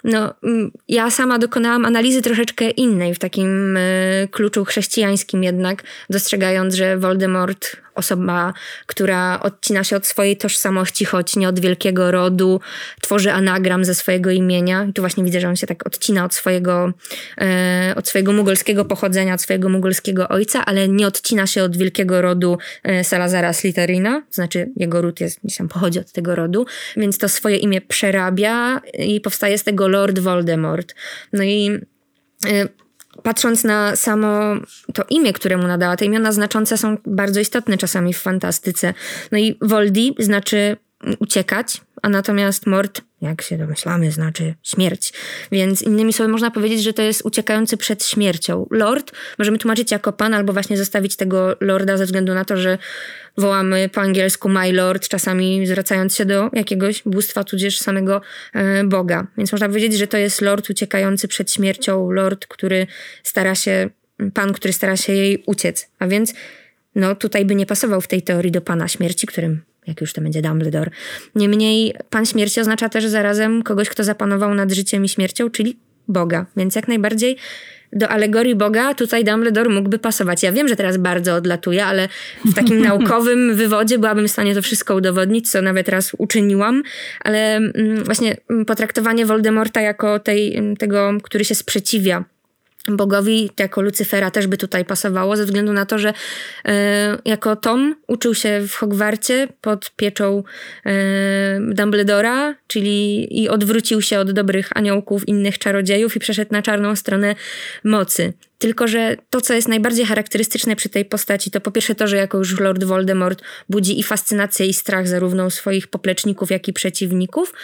No, mm, ja sama dokonałam analizy troszeczkę innej, w takim y, kluczu chrześcijańskim jednak, dostrzegając, że Voldemort osoba, która odcina się od swojej tożsamości, choć nie od wielkiego rodu, tworzy anagram ze swojego imienia. I tu właśnie widzę, że on się tak odcina od swojego, e, od swojego mugolskiego pochodzenia, od swojego mugolskiego ojca, ale nie odcina się od wielkiego rodu e, Salazara Slytherina, to znaczy jego ród jest, gdzieś tam pochodzi od tego rodu, więc to swoje imię przerabia i powstaje z tego Lord Voldemort. No i e, patrząc na samo to imię, które mu nadała, te imiona znaczące są bardzo istotne czasami w fantastyce. No i Voldi znaczy uciekać, a natomiast Mort jak się domyślamy, znaczy śmierć. Więc innymi słowy można powiedzieć, że to jest uciekający przed śmiercią. Lord możemy tłumaczyć jako pan, albo właśnie zostawić tego lorda ze względu na to, że wołamy po angielsku my lord, czasami zwracając się do jakiegoś bóstwa, tudzież samego e, Boga. Więc można powiedzieć, że to jest lord uciekający przed śmiercią, lord, który stara się, pan, który stara się jej uciec. A więc no tutaj by nie pasował w tej teorii do pana śmierci, którym jak już to będzie Dumbledore. Niemniej pan śmierci oznacza też zarazem kogoś, kto zapanował nad życiem i śmiercią, czyli Boga. Więc jak najbardziej do alegorii Boga tutaj Dumbledore mógłby pasować. Ja wiem, że teraz bardzo odlatuję, ale w takim naukowym wywodzie byłabym w stanie to wszystko udowodnić, co nawet raz uczyniłam, ale mm, właśnie potraktowanie Voldemorta jako tej, tego, który się sprzeciwia Bogowi jako Lucyfera też by tutaj pasowało, ze względu na to, że e, jako Tom uczył się w Hogwarcie pod pieczą e, Dumbledora, czyli i odwrócił się od dobrych aniołków, innych czarodziejów i przeszedł na czarną stronę mocy. Tylko, że to, co jest najbardziej charakterystyczne przy tej postaci, to po pierwsze to, że jako już Lord Voldemort budzi i fascynację, i strach zarówno swoich popleczników, jak i przeciwników,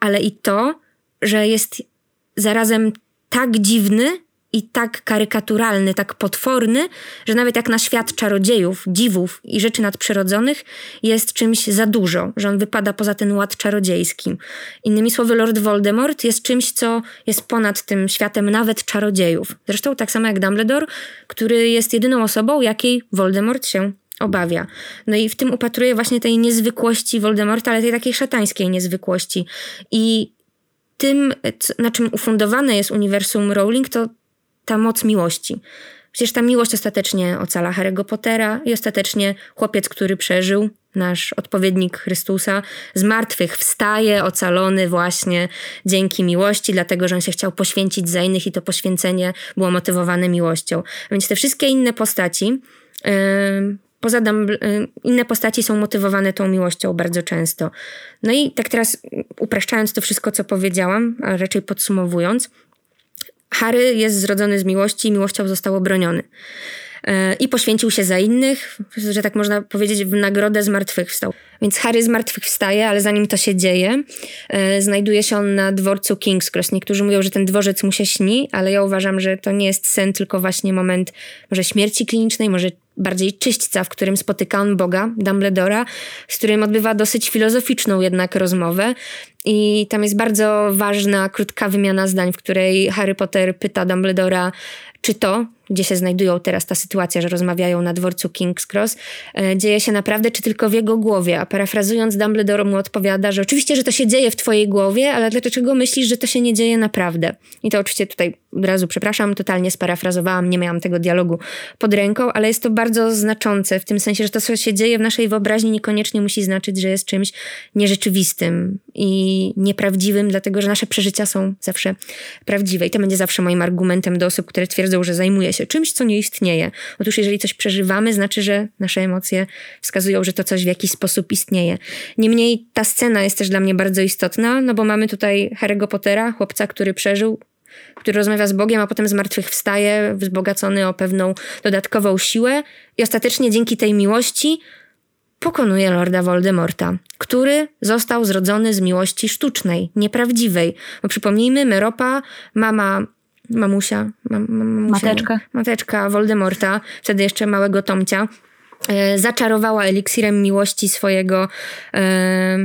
ale i to, że jest zarazem tak dziwny, i tak karykaturalny, tak potworny, że nawet jak na świat czarodziejów, dziwów i rzeczy nadprzyrodzonych jest czymś za dużo, że on wypada poza ten ład czarodziejski. Innymi słowy, Lord Voldemort jest czymś, co jest ponad tym światem nawet czarodziejów. Zresztą tak samo jak Dumbledore, który jest jedyną osobą, jakiej Voldemort się obawia. No i w tym upatruje właśnie tej niezwykłości Voldemorta, ale tej takiej szatańskiej niezwykłości. I tym, na czym ufundowane jest uniwersum Rowling, to ta moc miłości. Przecież ta miłość ostatecznie ocala Harry'ego Pottera i ostatecznie chłopiec, który przeżył, nasz odpowiednik Chrystusa, z martwych wstaje, ocalony właśnie dzięki miłości, dlatego że on się chciał poświęcić za innych i to poświęcenie było motywowane miłością. Więc te wszystkie inne postaci, yy, poza inne postaci są motywowane tą miłością bardzo często. No i tak teraz upraszczając to wszystko, co powiedziałam, a raczej podsumowując, Harry jest zrodzony z miłości i miłością został obroniony. E, I poświęcił się za innych, że tak można powiedzieć, w nagrodę zmartwychwstał. Więc Harry zmartwychwstaje, ale zanim to się dzieje, e, znajduje się on na dworcu King's Cross. Niektórzy mówią, że ten dworzec mu się śni, ale ja uważam, że to nie jest sen, tylko właśnie moment może śmierci klinicznej, może bardziej czyśćca, w którym spotyka on Boga, Dumbledora, z którym odbywa dosyć filozoficzną jednak rozmowę. I tam jest bardzo ważna, krótka wymiana zdań, w której Harry Potter pyta Dumbledora, czy to, gdzie się znajdują teraz ta sytuacja, że rozmawiają na dworcu King's Cross, e, dzieje się naprawdę, czy tylko w jego głowie. A parafrazując, Dumbledore mu odpowiada, że oczywiście, że to się dzieje w twojej głowie, ale dlaczego myślisz, że to się nie dzieje naprawdę? I to oczywiście tutaj od razu przepraszam, totalnie sparafrazowałam, nie miałam tego dialogu pod ręką, ale jest to bardzo znaczące w tym sensie, że to, co się dzieje w naszej wyobraźni, niekoniecznie musi znaczyć, że jest czymś nierzeczywistym i nieprawdziwym, dlatego że nasze przeżycia są zawsze prawdziwe. I to będzie zawsze moim argumentem do osób, które twierdzą, że zajmuje się czymś, co nie istnieje. Otóż, jeżeli coś przeżywamy, znaczy, że nasze emocje wskazują, że to coś w jakiś sposób istnieje. Niemniej ta scena jest też dla mnie bardzo istotna, no bo mamy tutaj Harry'ego Pottera, chłopca, który przeżył który rozmawia z Bogiem, a potem zmartwychwstaje, wzbogacony o pewną dodatkową siłę i ostatecznie dzięki tej miłości pokonuje Lorda Voldemorta, który został zrodzony z miłości sztucznej, nieprawdziwej. Bo przypomnijmy, Meropa, mama mamusia, mam, mamusia mateczka. mateczka Voldemorta, wtedy jeszcze małego Tomcia, e, zaczarowała eliksirem miłości swojego e,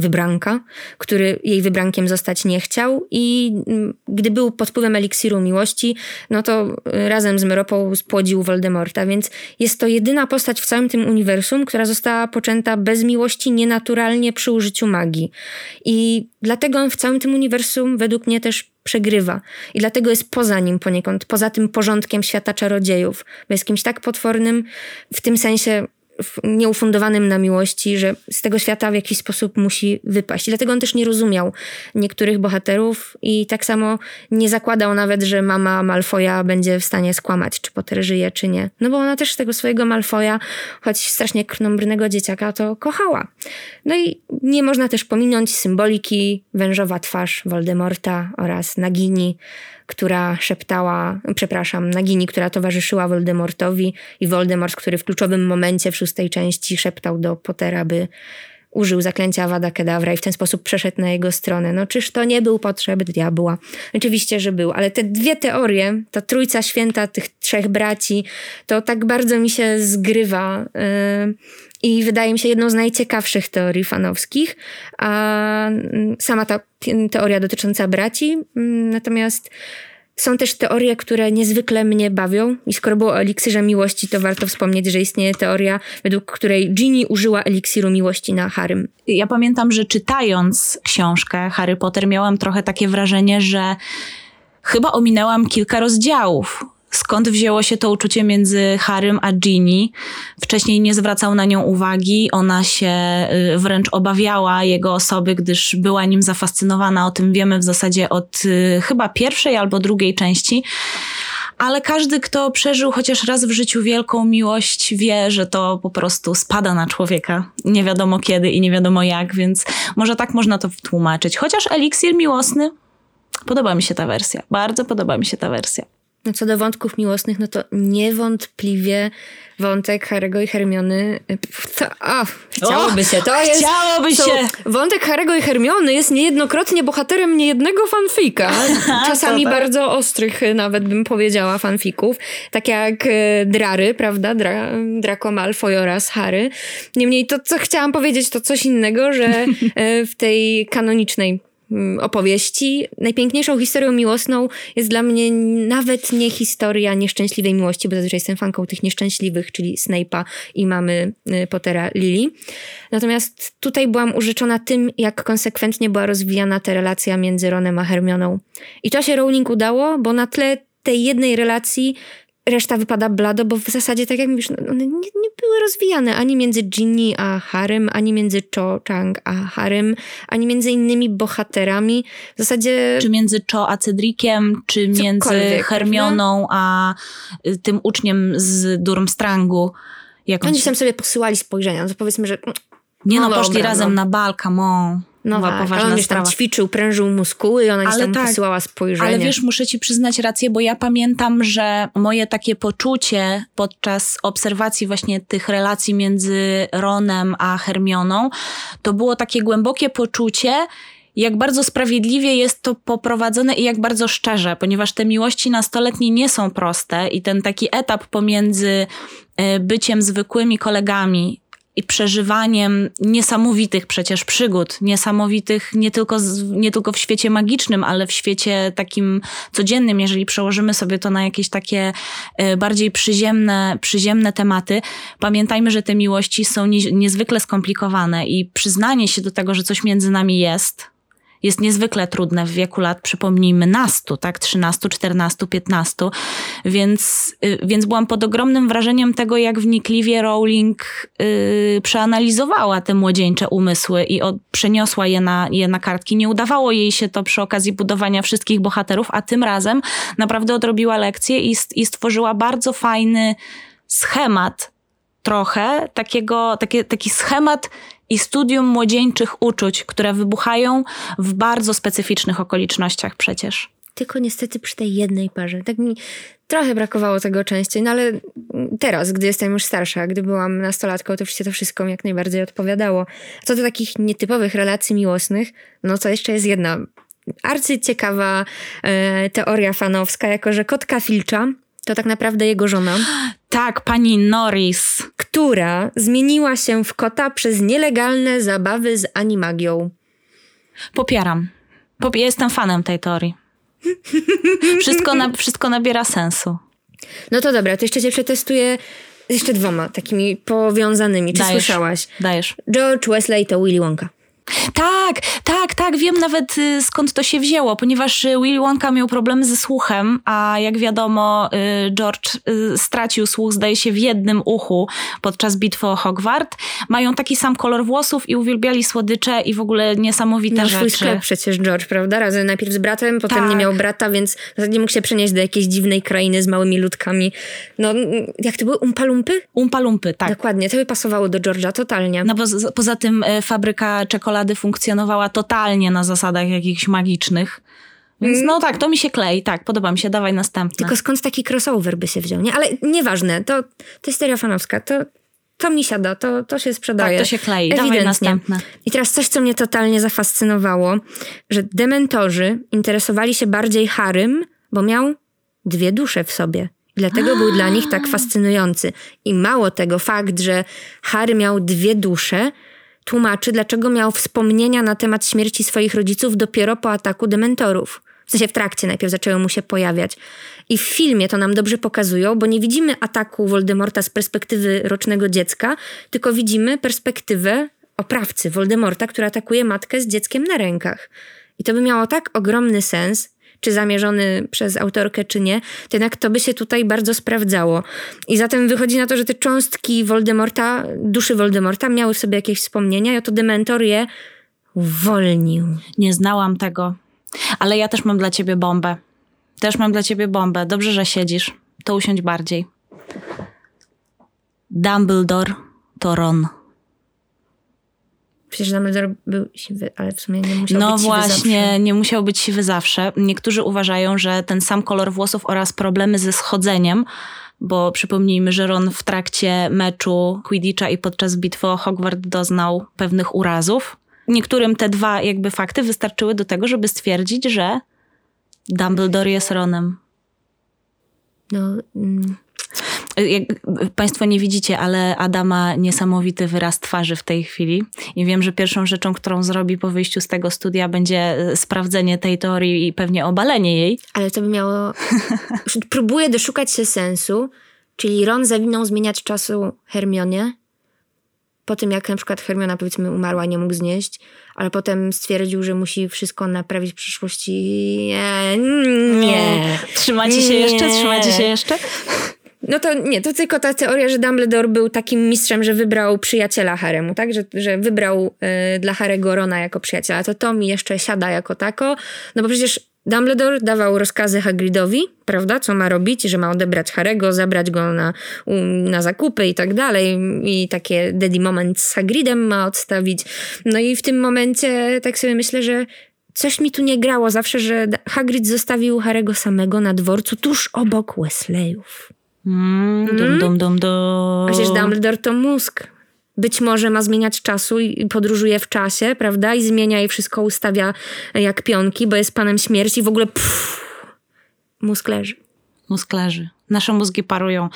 wybranka, który jej wybrankiem zostać nie chciał i mm, gdy był pod wpływem eliksiru miłości, no to y, razem z Meropą spłodził Voldemorta, więc jest to jedyna postać w całym tym uniwersum, która została poczęta bez miłości, nienaturalnie przy użyciu magii. I dlatego on w całym tym uniwersum według mnie też przegrywa. I dlatego jest poza nim poniekąd, poza tym porządkiem świata czarodziejów, bo jest kimś tak potwornym, w tym sensie nieufundowanym na miłości, że z tego świata w jakiś sposób musi wypaść. I dlatego on też nie rozumiał niektórych bohaterów i tak samo nie zakładał nawet, że mama Malfoja będzie w stanie skłamać, czy Potter żyje, czy nie. No bo ona też tego swojego Malfoja, choć strasznie krnąbrnego dzieciaka, to kochała. No i nie można też pominąć symboliki wężowa twarz Voldemorta oraz Nagini, która szeptała, przepraszam, Nagini, która towarzyszyła Voldemortowi i Voldemort, który w kluczowym momencie w szóstej części szeptał do Pottera, by użył zaklęcia Avada Kedavra i w ten sposób przeszedł na jego stronę. No czyż to nie był potrzeb diabła? Oczywiście, że był, ale te dwie teorie, ta trójca święta tych trzech braci, to tak bardzo mi się zgrywa yy, i wydaje mi się jedną z najciekawszych teorii fanowskich, a mm, sama ta teoria dotycząca braci, mm, natomiast są też teorie, które niezwykle mnie bawią i skoro było o eliksirze miłości, to warto wspomnieć, że istnieje teoria, według której Ginny użyła eliksiru miłości na Harrym. Ja pamiętam, że czytając książkę Harry Potter miałam trochę takie wrażenie, że chyba ominęłam kilka rozdziałów skąd wzięło się to uczucie między Harrym a Ginny. Wcześniej nie zwracał na nią uwagi, ona się y, wręcz obawiała jego osoby, gdyż była nim zafascynowana. O tym wiemy w zasadzie od y, chyba pierwszej albo drugiej części. Ale każdy, kto przeżył chociaż raz w życiu wielką miłość, wie, że to po prostu spada na człowieka. Nie wiadomo kiedy i nie wiadomo jak, więc może tak można to tłumaczyć. Chociaż eliksir miłosny, podoba mi się ta wersja. Bardzo podoba mi się ta wersja. No co do wątków miłosnych, no to niewątpliwie wątek Harego i Hermiony. To, o, chciałoby się. To jest. Chciałoby to, się. Wątek Harego i Hermiony jest niejednokrotnie bohaterem niejednego fanfika. Czasami tak. bardzo ostrych, nawet bym powiedziała, fanfików. Tak jak e, Drary, prawda? Dra, Draco Malfoy oraz Harry. Niemniej to, co chciałam powiedzieć, to coś innego, że e, w tej kanonicznej opowieści. Najpiękniejszą historią miłosną jest dla mnie nawet nie historia nieszczęśliwej miłości, bo zazwyczaj jestem fanką tych nieszczęśliwych, czyli Snape'a i mamy y, Pottera Lily. Natomiast tutaj byłam użyczona tym, jak konsekwentnie była rozwijana ta relacja między Ronem a Hermioną. I to się Rowling udało, bo na tle tej jednej relacji reszta wypada blado, bo w zasadzie, tak jak mówisz, no, one nie, nie, były rozwijane ani między Ginny a Harem, ani między Cho Chang a Harem, ani między innymi bohaterami. W zasadzie... Czy między Cho a Cedriciem, czy między Hermioną a y, tym uczniem z Durmstrangu. Oni tam sobie posyłali spojrzenia, no to powiedzmy, że... Nie no, no poszli dobra, razem no. na bal, come on. No tak, poważna on sprawa. tam ćwiczył, prężył muskuły i ona ale tam tak, posyłała spojrzenie. Ale wiesz, muszę ci przyznać rację, bo ja pamiętam, że moje takie poczucie podczas obserwacji właśnie tych relacji między Ronem a Hermioną, to było takie głębokie poczucie, jak bardzo sprawiedliwie jest to poprowadzone i jak bardzo szczerze, ponieważ te miłości nastoletnie nie są proste i ten taki etap pomiędzy e, byciem zwykłymi kolegami i przeżywaniem niesamowitych przecież przygód, niesamowitych nie tylko, nie tylko w świecie magicznym, ale w świecie takim codziennym, jeżeli przełożymy sobie to na jakieś takie e, bardziej przyziemne, przyziemne tematy. Pamiętajmy, że te miłości są niezwykle skomplikowane i przyznanie się do tego, że coś między nami jest, jest niezwykle trudne w wieku lat, przypomnijmy, nastu, tak, 13, 14, 15, więc, y, więc byłam pod ogromnym wrażeniem tego, jak wnikliwie Rowling yy, przeanalizowała te młodzieńcze umysły i od, przeniosła je na, je na kartki. Nie udawało jej się to przy okazji budowania wszystkich bohaterów, a tym razem naprawdę odrobiła lekcję i, i stworzyła bardzo fajny schemat trochę, takiego, takie, taki schemat i studium młodzieńczych uczuć, które wybuchają w bardzo specyficznych okolicznościach przecież. Tylko niestety przy tej jednej parze. Tak mi trochę brakowało tego częściej, no ale teraz, gdy jestem już starsza, gdy byłam nastolatką, to oczywiście to wszystko jak najbardziej odpowiadało. Co do takich nietypowych relacji miłosnych, no to jeszcze jest jedna arcyciekawa e, teoria fanowska, jako że kotka Filcza to tak naprawdę jego żona. Tak, pani Norris. Która zmieniła się w kota przez nielegalne zabawy z animagią. Popieram. Pop jestem fanem tej teorii. Wszystko, na, wszystko nabiera sensu. No to dobra, to jeszcze cię przetestuję jeszcze dwoma takimi powiązanymi. Czy Dajesz. słyszałaś? Dajesz. George Wesley to Willy Wonka. Tak, tak, tak, wiem nawet y, skąd to się wzięło, ponieważ y, Willy Wonka miał problemy ze słuchem, a jak wiadomo y, George stracił słuch zdaje się w jednym uchu podczas bitwy o Hogwart. Mają taki sam kolor włosów i uwielbiali słodycze i w ogóle niesamowite miał rzeczy. swój sklep przecież George, prawda? Razem najpierw z bratem, potem tak. nie miał brata, więc zasadzie mógł się przenieść do jakiejś dziwnej krainy z małymi ludkami. No, jak to były? Umpalumpy? Umpalumpy, tak. Dokładnie, to by pasowało do George'a totalnie. No bo poza tym fabryka czekolady czekolady funkcjonowała totalnie na zasadach jakichś magicznych. Więc mm. no tak, to mi się klei, tak, podoba mi się, dawaj następne. Tylko skąd taki crossover by się wziął, nie? Ale nieważne, to, to jest fanowska, to to mi siada, to, to się sprzedaje. Tak, to się klei. Dawaj następne. I teraz coś, co mnie totalnie zafascynowało, że dementorzy interesowali się bardziej Harym, bo miał dwie dusze w sobie. I dlatego był dla nich tak fascynujący. I mało tego, fakt, że Harry miał dwie dusze, tłumaczy, dlaczego miał wspomnienia na temat śmierci swoich rodziców dopiero po ataku dementorów. W sensie w trakcie najpierw zaczęły mu się pojawiać. I w filmie to nam dobrze pokazują, bo nie widzimy ataku Voldemorta z perspektywy rocznego dziecka, tylko widzimy perspektywę oprawcy Voldemorta, który atakuje matkę z dzieckiem na rękach. I to by miało tak ogromny sens, czy zamierzony przez autorkę, czy nie, to jednak to by się tutaj bardzo sprawdzało. I zatem wychodzi na to, że te cząstki Voldemorta, duszy Voldemorta miały w sobie jakieś wspomnienia i oto Dementor je uwolnił. Nie znałam tego. Ale ja też mam dla ciebie bombę. Też mam dla ciebie bombę. Dobrze, że siedzisz. To usiądź bardziej. Dumbledore to Ron. Przecież Dumbledore był siwy, ale w sumie nie musiał no być siwy właśnie, zawsze. No nie musiał być siwy zawsze. Niektórzy uważają, że ten sam kolor włosów oraz problemy ze schodzeniem, bo przypomnijmy, że Ron w trakcie meczu Quidditcha i podczas bitwy o Hogwart doznał pewnych urazów. Niektórym te dwa jakby fakty wystarczyły do tego, żeby stwierdzić, że Dumbledore jest Ronem. No, mm, Jak Państwo nie widzicie, ale Ada ma niesamowity wyraz twarzy w tej chwili. I wiem, że pierwszą rzeczą, którą zrobi po wyjściu z tego studia, będzie e, sprawdzenie tej teorii i pewnie obalenie jej. ale to by miało... Próbuję doszukać się sensu, czyli Ron zawinął zmieniać czasu Hermionie, po tym jak na przykład Hermiona powiedzmy umarła, nie mógł znieść, ale potem stwierdził, że musi wszystko naprawić w przyszłości. Nie, nie. Trzymacie się jeszcze? Nie. Trzymacie się jeszcze? No to nie, to tylko ta teoria, że Dumbledore był takim mistrzem, że wybrał przyjaciela Haremu, tak? Że, że wybrał y, dla Harego Rona jako przyjaciela. To to mi jeszcze siada jako tako. No bo przecież Dumbledore dawał rozkazy Hagridowi, prawda? Co ma robić, że ma odebrać Harego, zabrać go na, na zakupy i tak dalej. I takie daddy moment z Hagridem ma odstawić. No i w tym momencie tak sobie myślę, że coś mi tu nie grało zawsze, że Hagrid zostawił Harego samego na dworcu tuż obok Wesleyów. Mm, dum, dum, dum, dum. A przecież Dumbledore to mózg. Być może ma zmieniać czasu i i podróżuje w czasie, prawda? I zmienia i wszystko ustawia jak pionki, bo jest panem śmierci. W ogóle pff, mózg leży. Mózg leży. Nasze mózgi parują.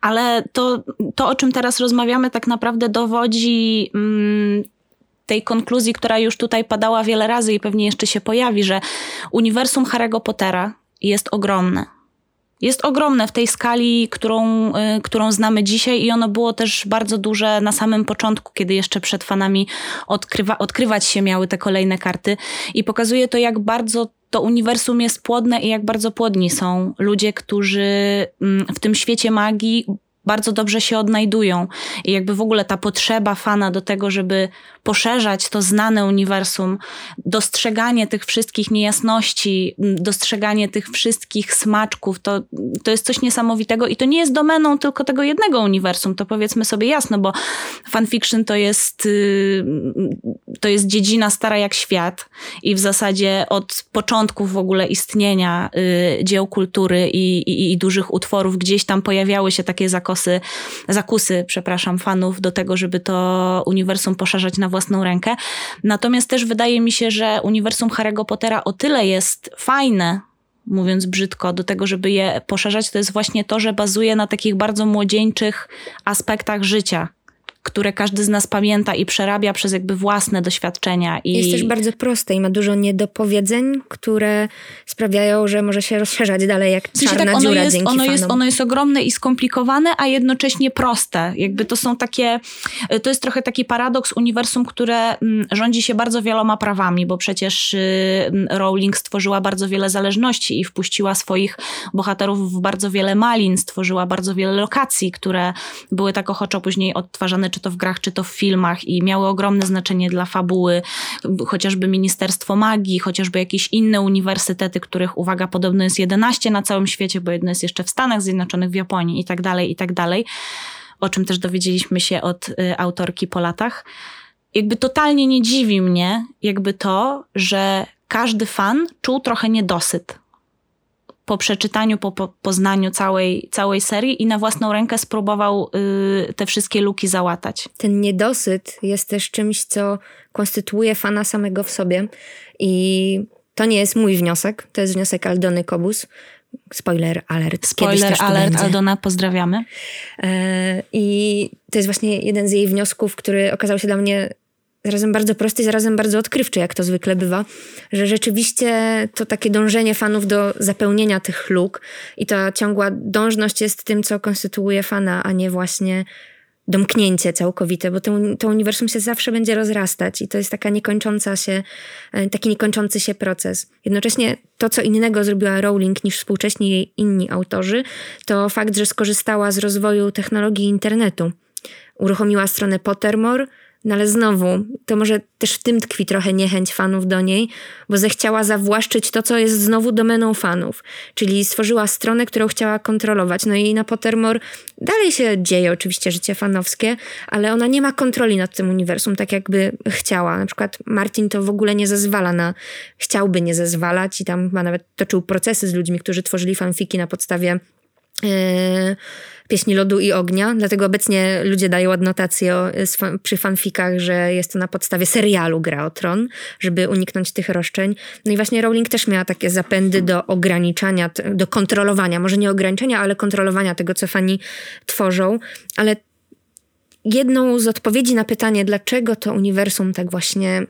Ale to, to o czym teraz rozmawiamy, tak naprawdę dowodzi mm, tej konkluzji, która już tutaj padała wiele razy i pewnie jeszcze się pojawi, że uniwersum Harry'ego Pottera jest ogromne. Jest ogromne w tej skali, którą, y, którą znamy dzisiaj, i ono było też bardzo duże na samym początku, kiedy jeszcze przed fanami odkrywa, odkrywać się miały te kolejne karty. I pokazuje to, jak bardzo to uniwersum jest płodne i jak bardzo płodni są ludzie, którzy mm, w tym świecie magii bardzo dobrze się odnajdują. I jakby w ogóle ta potrzeba fana do tego, żeby poszerzać to znane uniwersum, dostrzeganie tych wszystkich niejasności, dostrzeganie tych wszystkich smaczków, to, to jest coś niesamowitego i to nie jest domeną tylko tego jednego uniwersum, to powiedzmy sobie jasno, bo fanfiction to jest, y, to jest dziedzina stara jak świat i w zasadzie od początków w ogóle istnienia y, dzieł kultury i, i, i dużych utworów gdzieś tam pojawiały się takie zakosy, zakusy, przepraszam, fanów do tego, żeby to uniwersum poszerzać na własną rękę. Natomiast też wydaje mi się, że uniwersum Harry'ego Pottera o tyle jest fajne, mówiąc brzydko, do tego, żeby je poszerzać, to jest właśnie to, że bazuje na takich bardzo młodzieńczych aspektach życia, które każdy z nas pamięta i przerabia przez jakby własne doświadczenia. I Jest też bardzo proste i ma dużo niedopowiedzeń, które sprawiają, że może się rozszerzać dalej jak czarna tak, ono dziura jest, dzięki ono, jest, ono jest ogromne i skomplikowane, a jednocześnie proste. Jakby to są takie, to jest trochę taki paradoks uniwersum, które mm, rządzi się bardzo wieloma prawami, bo przecież y, Rowling stworzyła bardzo wiele zależności i wpuściła swoich bohaterów w bardzo wiele malin, stworzyła bardzo wiele lokacji, które były tak ochoczo później odtwarzane, czy to w grach, czy to w filmach i miały ogromne znaczenie dla fabuły, chociażby Ministerstwo Magii, chociażby jakieś inne uniwersytety, których, uwaga, podobno jest 11 na całym świecie, bo jedno jest jeszcze w Stanach Zjednoczonych, w Japonii i tak dalej, i tak dalej, o czym też dowiedzieliśmy się od y, autorki po latach. Jakby totalnie nie dziwi mnie jakby to, że każdy fan czuł trochę niedosyt po przeczytaniu, po, po poznaniu całej, całej serii i na własną rękę spróbował y, te wszystkie luki załatać. Ten niedosyt jest też czymś, co konstytuuje fana samego w sobie i to nie jest mój wniosek, to jest wniosek Aldony Kobus. Spoiler alert. Spoiler alert, Aldona, pozdrawiamy. E, I to jest właśnie jeden z jej wniosków, który okazał się dla mnie zarazem bardzo prosty zarazem bardzo odkrywczy, jak to zwykle bywa, że rzeczywiście to takie dążenie fanów do zapełnienia tych luk i ta ciągła dążność jest tym, co konstytuuje fana, a nie właśnie domknięcie całkowite, bo to, to uniwersum się zawsze będzie rozrastać i to jest taka niekończąca się, e, taki niekończący się proces. Jednocześnie to, co innego zrobiła Rowling niż współcześni jej inni autorzy, to fakt, że skorzystała z rozwoju technologii internetu. Uruchomiła stronę Pottermore, no ale znowu, to może też w tym tkwi trochę niechęć fanów do niej, bo zechciała zawłaszczyć to, co jest znowu domeną fanów. Czyli stworzyła stronę, którą chciała kontrolować. No i na Pottermore dalej się dzieje oczywiście życie fanowskie, ale ona nie ma kontroli nad tym uniwersum, tak jakby chciała. Na przykład Martin to w ogóle nie zezwala na, chciałby nie zezwalać i tam chyba nawet toczył procesy z ludźmi, którzy tworzyli fanfiki na podstawie yy, Pieśni Lodu i Ognia, dlatego obecnie ludzie dają adnotację przy fanfikach, że jest to na podstawie serialu Gra o Tron, żeby uniknąć tych roszczeń. No i właśnie Rowling też miała takie zapędy do ograniczania, do kontrolowania, może nie ograniczenia, ale kontrolowania tego, co fani tworzą, ale jedną z odpowiedzi na pytanie, dlaczego to uniwersum tak właśnie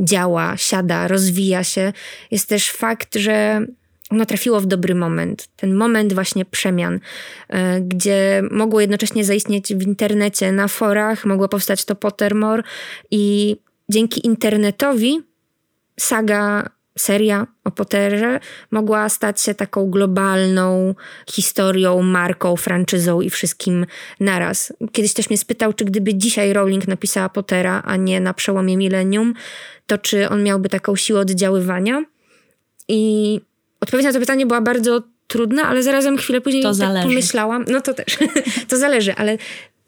działa, siada, rozwija się, jest też fakt, że ono trafiło w dobry moment. Ten moment właśnie przemian, e, gdzie mogło jednocześnie zaistnieć w internecie, na forach, mogło powstać to Pottermore i dzięki internetowi saga, seria o Potterze mogła stać się taką globalną historią, marką, franczyzą i wszystkim naraz. Kiedyś też mnie spytał, czy gdyby dzisiaj Rowling napisała Pottera, a nie na przełomie milenium, to czy on miałby taką siłę oddziaływania. I Odpowiedź na to pytanie była bardzo trudna, ale zarazem chwilę później to tak pomyślałam. No to też. to zależy, ale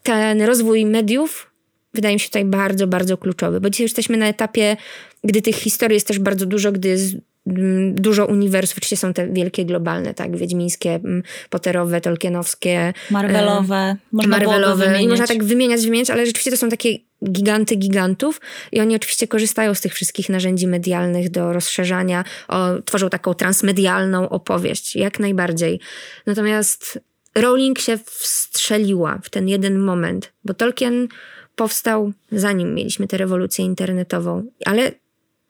ten rozwój mediów wydaje mi się tutaj bardzo, bardzo kluczowy, bo dzisiaj jesteśmy na etapie, gdy tych historii jest też bardzo dużo, gdy jest mm, dużo uniwersów, oczywiście są te wielkie globalne, tak, wiedźmińskie, mm, poterowe, tolkienowskie. Marvelowe. Można Marvelowe. I można tak wymieniać, wymieniać, ale rzeczywiście to są takie giganty gigantów i oni oczywiście korzystają z tych wszystkich narzędzi medialnych do rozszerzania, o, tworzą taką transmedialną opowieść, jak najbardziej. Natomiast Rowling się wstrzeliła w ten jeden moment, bo Tolkien powstał zanim mieliśmy tę rewolucję internetową, ale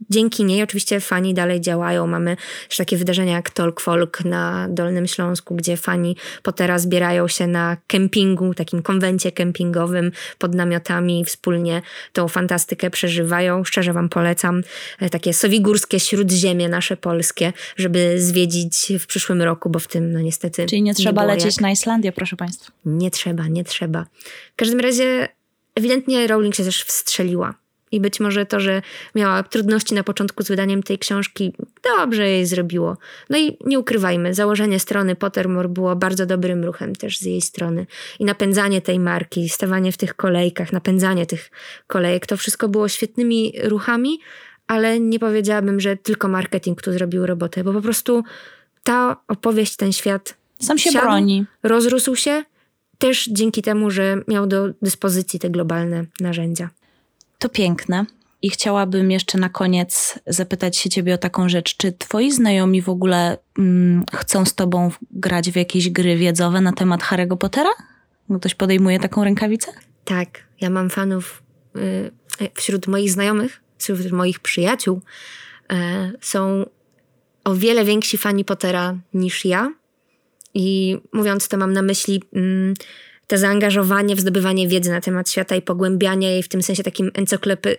Dzięki niej oczywiście fani dalej działają. Mamy też takie wydarzenia jak Talk Folk na Dolnym Śląsku, gdzie fani Pottera zbierają się na kempingu, takim konwencie kempingowym pod namiotami i wspólnie tą fantastykę przeżywają. Szczerze wam polecam e, takie sowigórskie śródziemie nasze polskie, żeby zwiedzić w przyszłym roku, bo w tym no niestety Czyli nie trzeba nie lecieć jak. na Islandię, proszę państwa. Nie trzeba, nie trzeba. W każdym razie ewidentnie Rowling się też wstrzeliła i być może to, że miała trudności na początku z wydaniem tej książki, dobrze jej zrobiło. No i nie ukrywajmy, założenie strony Pottermore było bardzo dobrym ruchem też z jej strony. I napędzanie tej marki, stawanie w tych kolejkach, napędzanie tych kolejek, to wszystko było świetnymi ruchami, ale nie powiedziałabym, że tylko marketing tu zrobił robotę, bo po prostu ta opowieść, ten świat sam się siadł, broni. Rozrósł się też dzięki temu, że miał do dyspozycji te globalne narzędzia. To piękne. I chciałabym jeszcze na koniec zapytać się ciebie o taką rzecz. Czy twoi znajomi w ogóle mm, chcą z tobą grać w jakieś gry wiedzowe na temat Harry'ego Pottera? Ktoś podejmuje taką rękawicę? Tak. Ja mam fanów y, wśród moich znajomych, wśród moich przyjaciół. Y, są o wiele więksi fani Pottera niż ja. I mówiąc to mam na myśli... Y, to zaangażowanie w zdobywanie wiedzy na temat świata i pogłębianie jej w tym sensie takim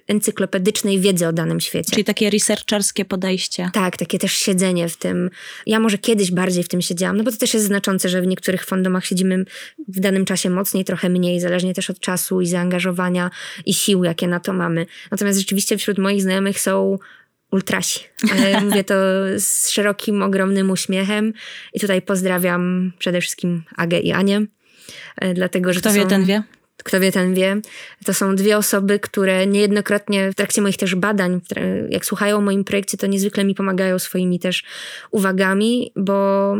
encyklopedycznej wiedzy o danym świecie. Czyli takie researcherskie podejście. Tak, takie też siedzenie w tym. Ja może kiedyś bardziej w tym siedziałam, no bo to też jest znaczące, że w niektórych fandomach siedzimy w danym czasie mocniej, trochę mniej, zależnie też od czasu i zaangażowania i sił, jakie na to mamy. Natomiast rzeczywiście wśród moich znajomych są ultrasi. Ale mówię to z szerokim, ogromnym uśmiechem. I tutaj pozdrawiam przede wszystkim Agę i Anię. E, dlatego, że Kto wie, są, ten wie. Kto wie, ten wie. To są dwie osoby, które niejednokrotnie w trakcie moich też badań, jak słuchają o moim projekcie, to niezwykle mi pomagają swoimi też uwagami, bo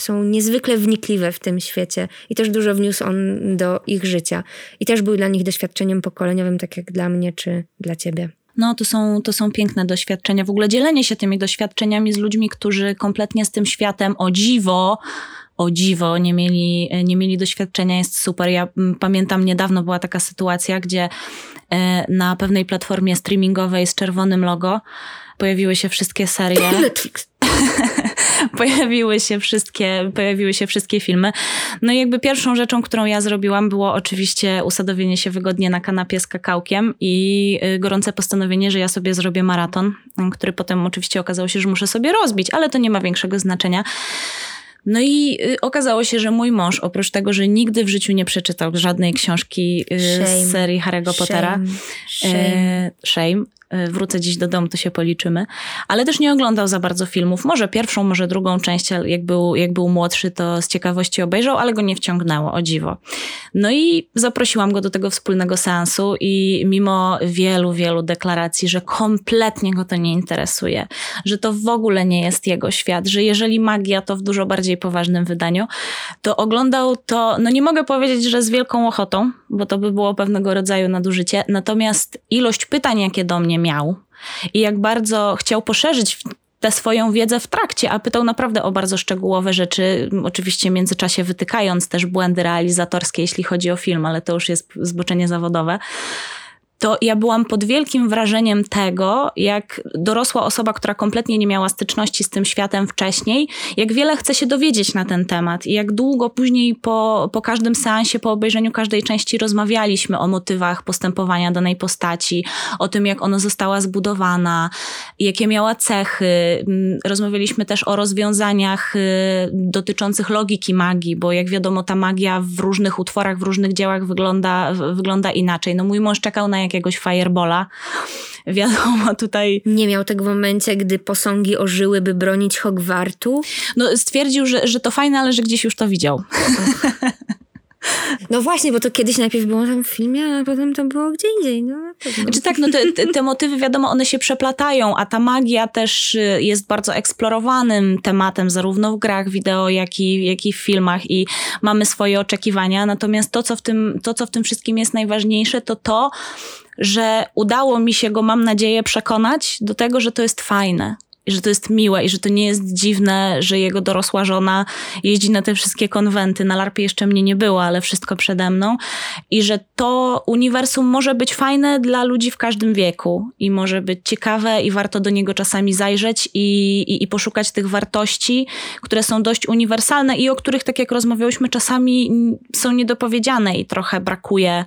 są niezwykle wnikliwe w tym świecie i też dużo wniósł on do ich życia. I też był dla nich doświadczeniem pokoleniowym, tak jak dla mnie czy dla ciebie. No, to są, to są piękne doświadczenia. W ogóle dzielenie się tymi doświadczeniami z ludźmi, którzy kompletnie z tym światem o dziwo o dziwo nie mieli, nie mieli doświadczenia, jest super. Ja mm, pamiętam niedawno była taka sytuacja, gdzie e, na pewnej platformie streamingowej z czerwonym logo pojawiły się wszystkie serie. Netflix. pojawiły się wszystkie, pojawiły się wszystkie filmy. No i jakby pierwszą rzeczą, którą ja zrobiłam, było oczywiście usadowienie się wygodnie na kanapie z kakałkiem i y, gorące postanowienie, że ja sobie zrobię maraton, który potem oczywiście okazało się, że muszę sobie rozbić, ale to nie ma większego znaczenia. No i y, okazało się, że mój mąż, oprócz tego, że nigdy w życiu nie przeczytał żadnej książki y, z serii Harry'ego Pottera, Shame. Shame. Y, wrócę dziś do domu, to się policzymy. Ale też nie oglądał za bardzo filmów. Może pierwszą, może drugą część, jak był, jak był młodszy, to z ciekawości obejrzał, ale go nie wciągnęło, o dziwo. No i zaprosiłam go do tego wspólnego seansu i mimo wielu, wielu deklaracji, że kompletnie go to nie interesuje, że to w ogóle nie jest jego świat, że jeżeli magia, to w dużo bardziej poważnym wydaniu, to oglądał to, no nie mogę powiedzieć, że z wielką ochotą, bo to by było pewnego rodzaju nadużycie, natomiast ilość pytań, jakie do mnie miał i jak bardzo chciał poszerzyć tę swoją wiedzę w trakcie, a pytał naprawdę o bardzo szczegółowe rzeczy, oczywiście w międzyczasie wytykając też błędy realizatorskie, jeśli chodzi o film, ale to już jest zboczenie zawodowe to ja byłam pod wielkim wrażeniem tego, jak dorosła osoba, która kompletnie nie miała styczności z tym światem wcześniej, jak wiele chce się dowiedzieć na ten temat i jak długo później po, po każdym seansie, po obejrzeniu każdej części rozmawialiśmy o motywach postępowania danej postaci, o tym, jak ona została zbudowana, jakie miała cechy. Mm, rozmawialiśmy też o rozwiązaniach y, dotyczących logiki magii, bo jak wiadomo, ta magia w różnych utworach, w różnych dziełach wygląda, wygląda inaczej. No mój mąż czekał na jakiegoś firebola. Wiadomo, tutaj... Nie miał tego w momencie, gdy posągi ożyły, by bronić Hogwartu? No stwierdził, że, że to fajne, ale że gdzieś już to widział. No właśnie, bo to kiedyś najpierw było tam w filmie, a potem to było gdzie indziej. No, znaczy tak, no te, te, te, motywy wiadomo, one się przeplatają, a ta magia też y, jest bardzo eksplorowanym tematem, zarówno w grach wideo, jak i, jak i w filmach i mamy swoje oczekiwania. Natomiast to co, w tym, to, co w tym wszystkim jest najważniejsze, to to, że udało mi się go, mam nadzieję, przekonać do tego, że to jest fajne, i że to jest miłe i że to nie jest dziwne, że jego dorosła żona jeździ na te wszystkie konwenty. Na larpie jeszcze mnie nie było, ale wszystko przede mną. I że to uniwersum może być fajne dla ludzi w każdym wieku i może być ciekawe i warto do niego czasami zajrzeć i, i, i poszukać tych wartości, które są dość uniwersalne i o których, tak jak rozmawiałyśmy, czasami są niedopowiedziane i trochę brakuje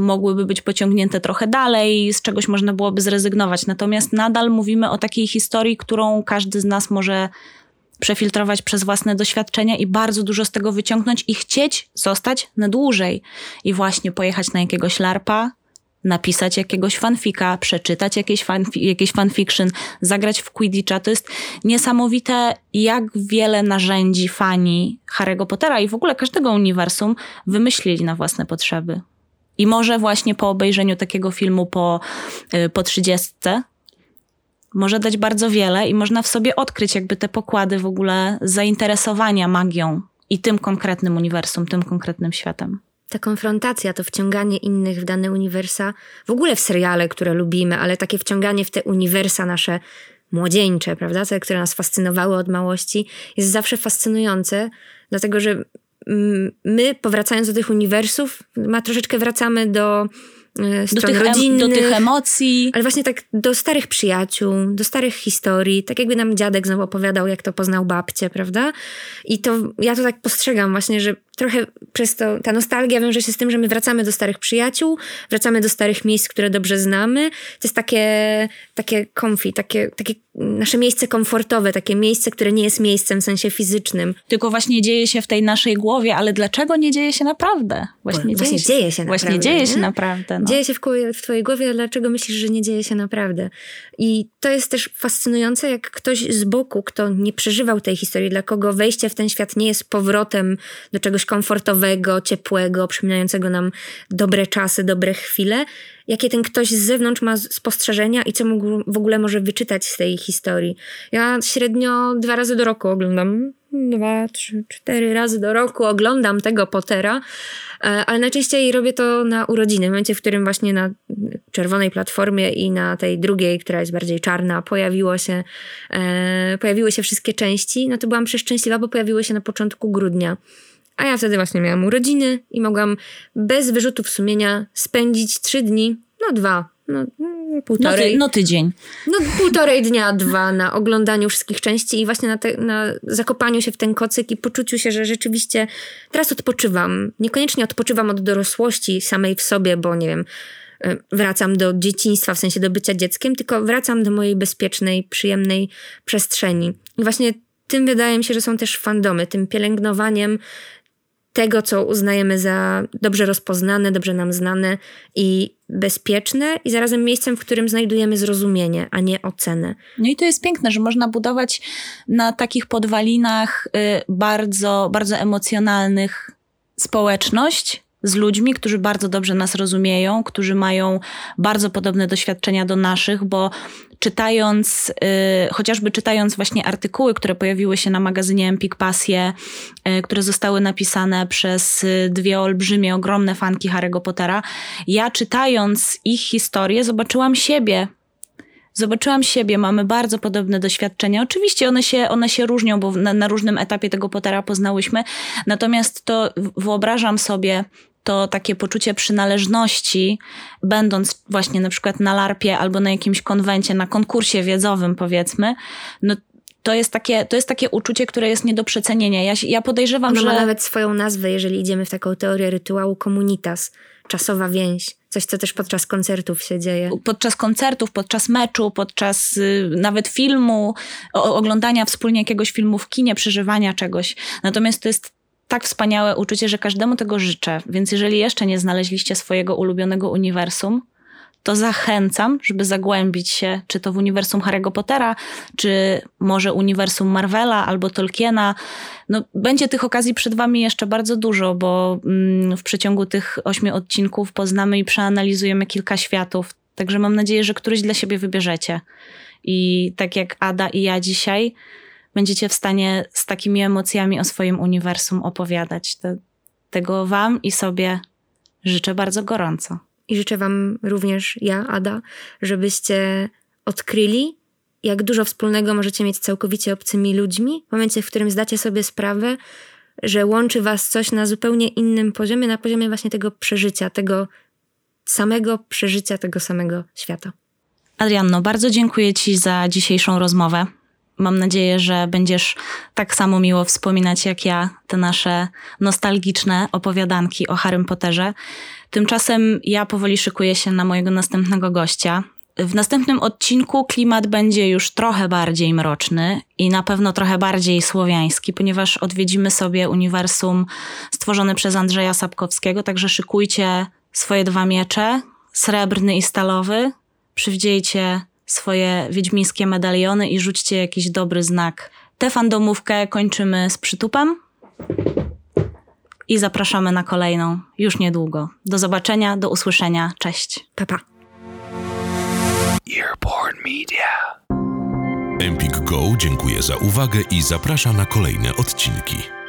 mogłyby być pociągnięte trochę dalej, z czegoś można byłoby zrezygnować. Natomiast nadal mówimy o takiej historii, którą każdy z nas może przefiltrować przez własne doświadczenia i bardzo dużo z tego wyciągnąć i chcieć zostać na dłużej. I właśnie pojechać na jakiegoś larpa, napisać jakiegoś fanfika, przeczytać jakieś, fanfi jakieś fanfiction, zagrać w Quidditcha. To jest niesamowite, jak wiele narzędzi fani Harry'ego Pottera i w ogóle każdego uniwersum wymyślili na własne potrzeby. I może właśnie po obejrzeniu takiego filmu po, y, po 30 może dać bardzo wiele i można w sobie odkryć jakby te pokłady w ogóle zainteresowania magią i tym konkretnym uniwersum, tym konkretnym światem. Ta konfrontacja, to wciąganie innych w dane uniwersa, w ogóle w seriale, które lubimy, ale takie wciąganie w te uniwersa nasze młodzieńcze, prawda, te, które nas fascynowały od małości, jest zawsze fascynujące, dlatego że my, powracając do tych uniwersów, ma troszeczkę wracamy do e, do tych, rodzinnych, do tych emocji. Ale właśnie tak do starych przyjaciół, do starych historii. Tak jakby nam dziadek znowu opowiadał, jak to poznał babcię, prawda? I to ja to tak postrzegam właśnie, że trochę przez to, ta nostalgia wiąże się z tym, że my wracamy do starych przyjaciół, wracamy do starych miejsc, które dobrze znamy. To jest takie, takie comfy, takie, takie nasze miejsce komfortowe, takie miejsce, które nie jest miejscem w sensie fizycznym. Tylko właśnie dzieje się w tej naszej głowie, ale dlaczego nie dzieje się naprawdę? Właśnie, właśnie dzieje, się, dzieje się naprawdę. Właśnie dzieje się nie? naprawdę. No. Dzieje się w, w twojej głowie, dlaczego myślisz, że nie dzieje się naprawdę? I to jest też fascynujące, jak ktoś z boku, kto nie przeżywał tej historii, dla kogo wejście w ten świat nie jest powrotem do czegoś komfortowego, ciepłego, przypominającego nam dobre czasy, dobre chwile, jakie ten ktoś z zewnątrz ma spostrzeżenia i co mógł w ogóle może wyczytać z tej historii. Ja średnio dwa razy do roku oglądam, dwa, trzy, cztery razy do roku oglądam tego Pottera, e, ale najczęściej robię to na urodziny, w momencie, w którym właśnie na czerwonej platformie i na tej drugiej, która jest bardziej czarna, pojawiło się, e, pojawiły się wszystkie części, no to byłam przeszczęśliwa, bo pojawiły się na początku grudnia. A ja wtedy właśnie miałam urodziny i mogłam bez wyrzutów sumienia spędzić trzy dni, no dwa, no, No, półtorej. ty, no tydzień. No półtorej dnia, dwa na oglądaniu wszystkich części i właśnie na, te, na zakopaniu się w ten kocyk i poczuciu się, że rzeczywiście teraz odpoczywam. Niekoniecznie odpoczywam od dorosłości samej w sobie, bo nie wiem, wracam do dzieciństwa, w sensie do bycia dzieckiem, tylko wracam do mojej bezpiecznej, przyjemnej przestrzeni. I właśnie tym wydaje mi się, że są też fandomy, tym pielęgnowaniem tego, co uznajemy za dobrze rozpoznane, dobrze nam znane i bezpieczne, i zarazem miejscem, w którym znajdujemy zrozumienie, a nie ocenę. No i to jest piękne, że można budować na takich podwalinach y, bardzo, bardzo emocjonalnych społeczność z ludźmi, którzy bardzo dobrze nas rozumieją, którzy mają bardzo podobne doświadczenia do naszych, bo czytając, y, chociażby czytając właśnie artykuły, które pojawiły się na magazynie Empik Pasje, y, które zostały napisane przez y, dwie olbrzymie, ogromne fanki Harry'ego Pottera, ja czytając ich historię zobaczyłam siebie Zobaczyłam siebie, mamy bardzo podobne doświadczenia. Oczywiście one się, one się różnią, bo na, na różnym etapie tego Pottera poznałyśmy. Natomiast to wyobrażam sobie to takie poczucie przynależności, będąc właśnie na przykład na larpie albo na jakimś konwencie, na konkursie wiedzowym powiedzmy, no to jest takie, to jest takie uczucie, które jest nie do przecenienia. Ja, ja podejrzewam, Ono że... ma nawet swoją nazwę, jeżeli idziemy w taką teorię rytuału komunitas, czasowa więź. Coś, co też podczas koncertów się dzieje. podczas koncertów, podczas meczu, podczas y, nawet filmu, o, oglądania wspólnie jakiegoś filmu w kinie, przeżywania czegoś. Natomiast to jest tak wspaniałe uczucie, że każdemu tego życzę. Więc jeżeli jeszcze nie znaleźliście swojego ulubionego uniwersum, to zachęcam, żeby zagłębić się, czy to w uniwersum Harry'ego Pottera, czy może uniwersum Marvela albo Tolkiena. No, będzie tych okazji przed Wami jeszcze bardzo dużo, bo mm, w przeciągu tych ośmiu odcinków poznamy i przeanalizujemy kilka światów. Także mam nadzieję, że któryś dla siebie wybierzecie. I tak jak Ada i ja dzisiaj, będziecie w stanie z takimi emocjami o swoim uniwersum opowiadać. To, tego Wam i sobie życzę bardzo gorąco. I życzę Wam również, ja, Ada, żebyście odkryli, jak dużo wspólnego możecie mieć z całkowicie obcymi ludźmi, w momencie, w którym zdacie sobie sprawę, że łączy Was coś na zupełnie innym poziomie, na poziomie właśnie tego przeżycia, tego samego przeżycia tego samego świata. Adrianno, bardzo dziękuję Ci za dzisiejszą rozmowę. Mam nadzieję, że będziesz tak samo miło wspominać jak ja te nasze nostalgiczne opowiadanki o Harrym Potterze. Tymczasem ja powoli szykuję się na mojego następnego gościa. W następnym odcinku klimat będzie już trochę bardziej mroczny i na pewno trochę bardziej słowiański, ponieważ odwiedzimy sobie uniwersum stworzone przez Andrzeja Sapkowskiego, także szykujcie swoje dwa miecze, srebrny i stalowy, przywdziejcie swoje wiedźmińskie medaliony i rzućcie jakiś dobry znak. Tę fandomówkę kończymy z przytupem i zapraszamy na kolejną już niedługo. Do zobaczenia, do usłyszenia. Cześć. Pa, pa. Earborn Media. Empik Go dziękuję za uwagę i zaprasza na kolejne odcinki.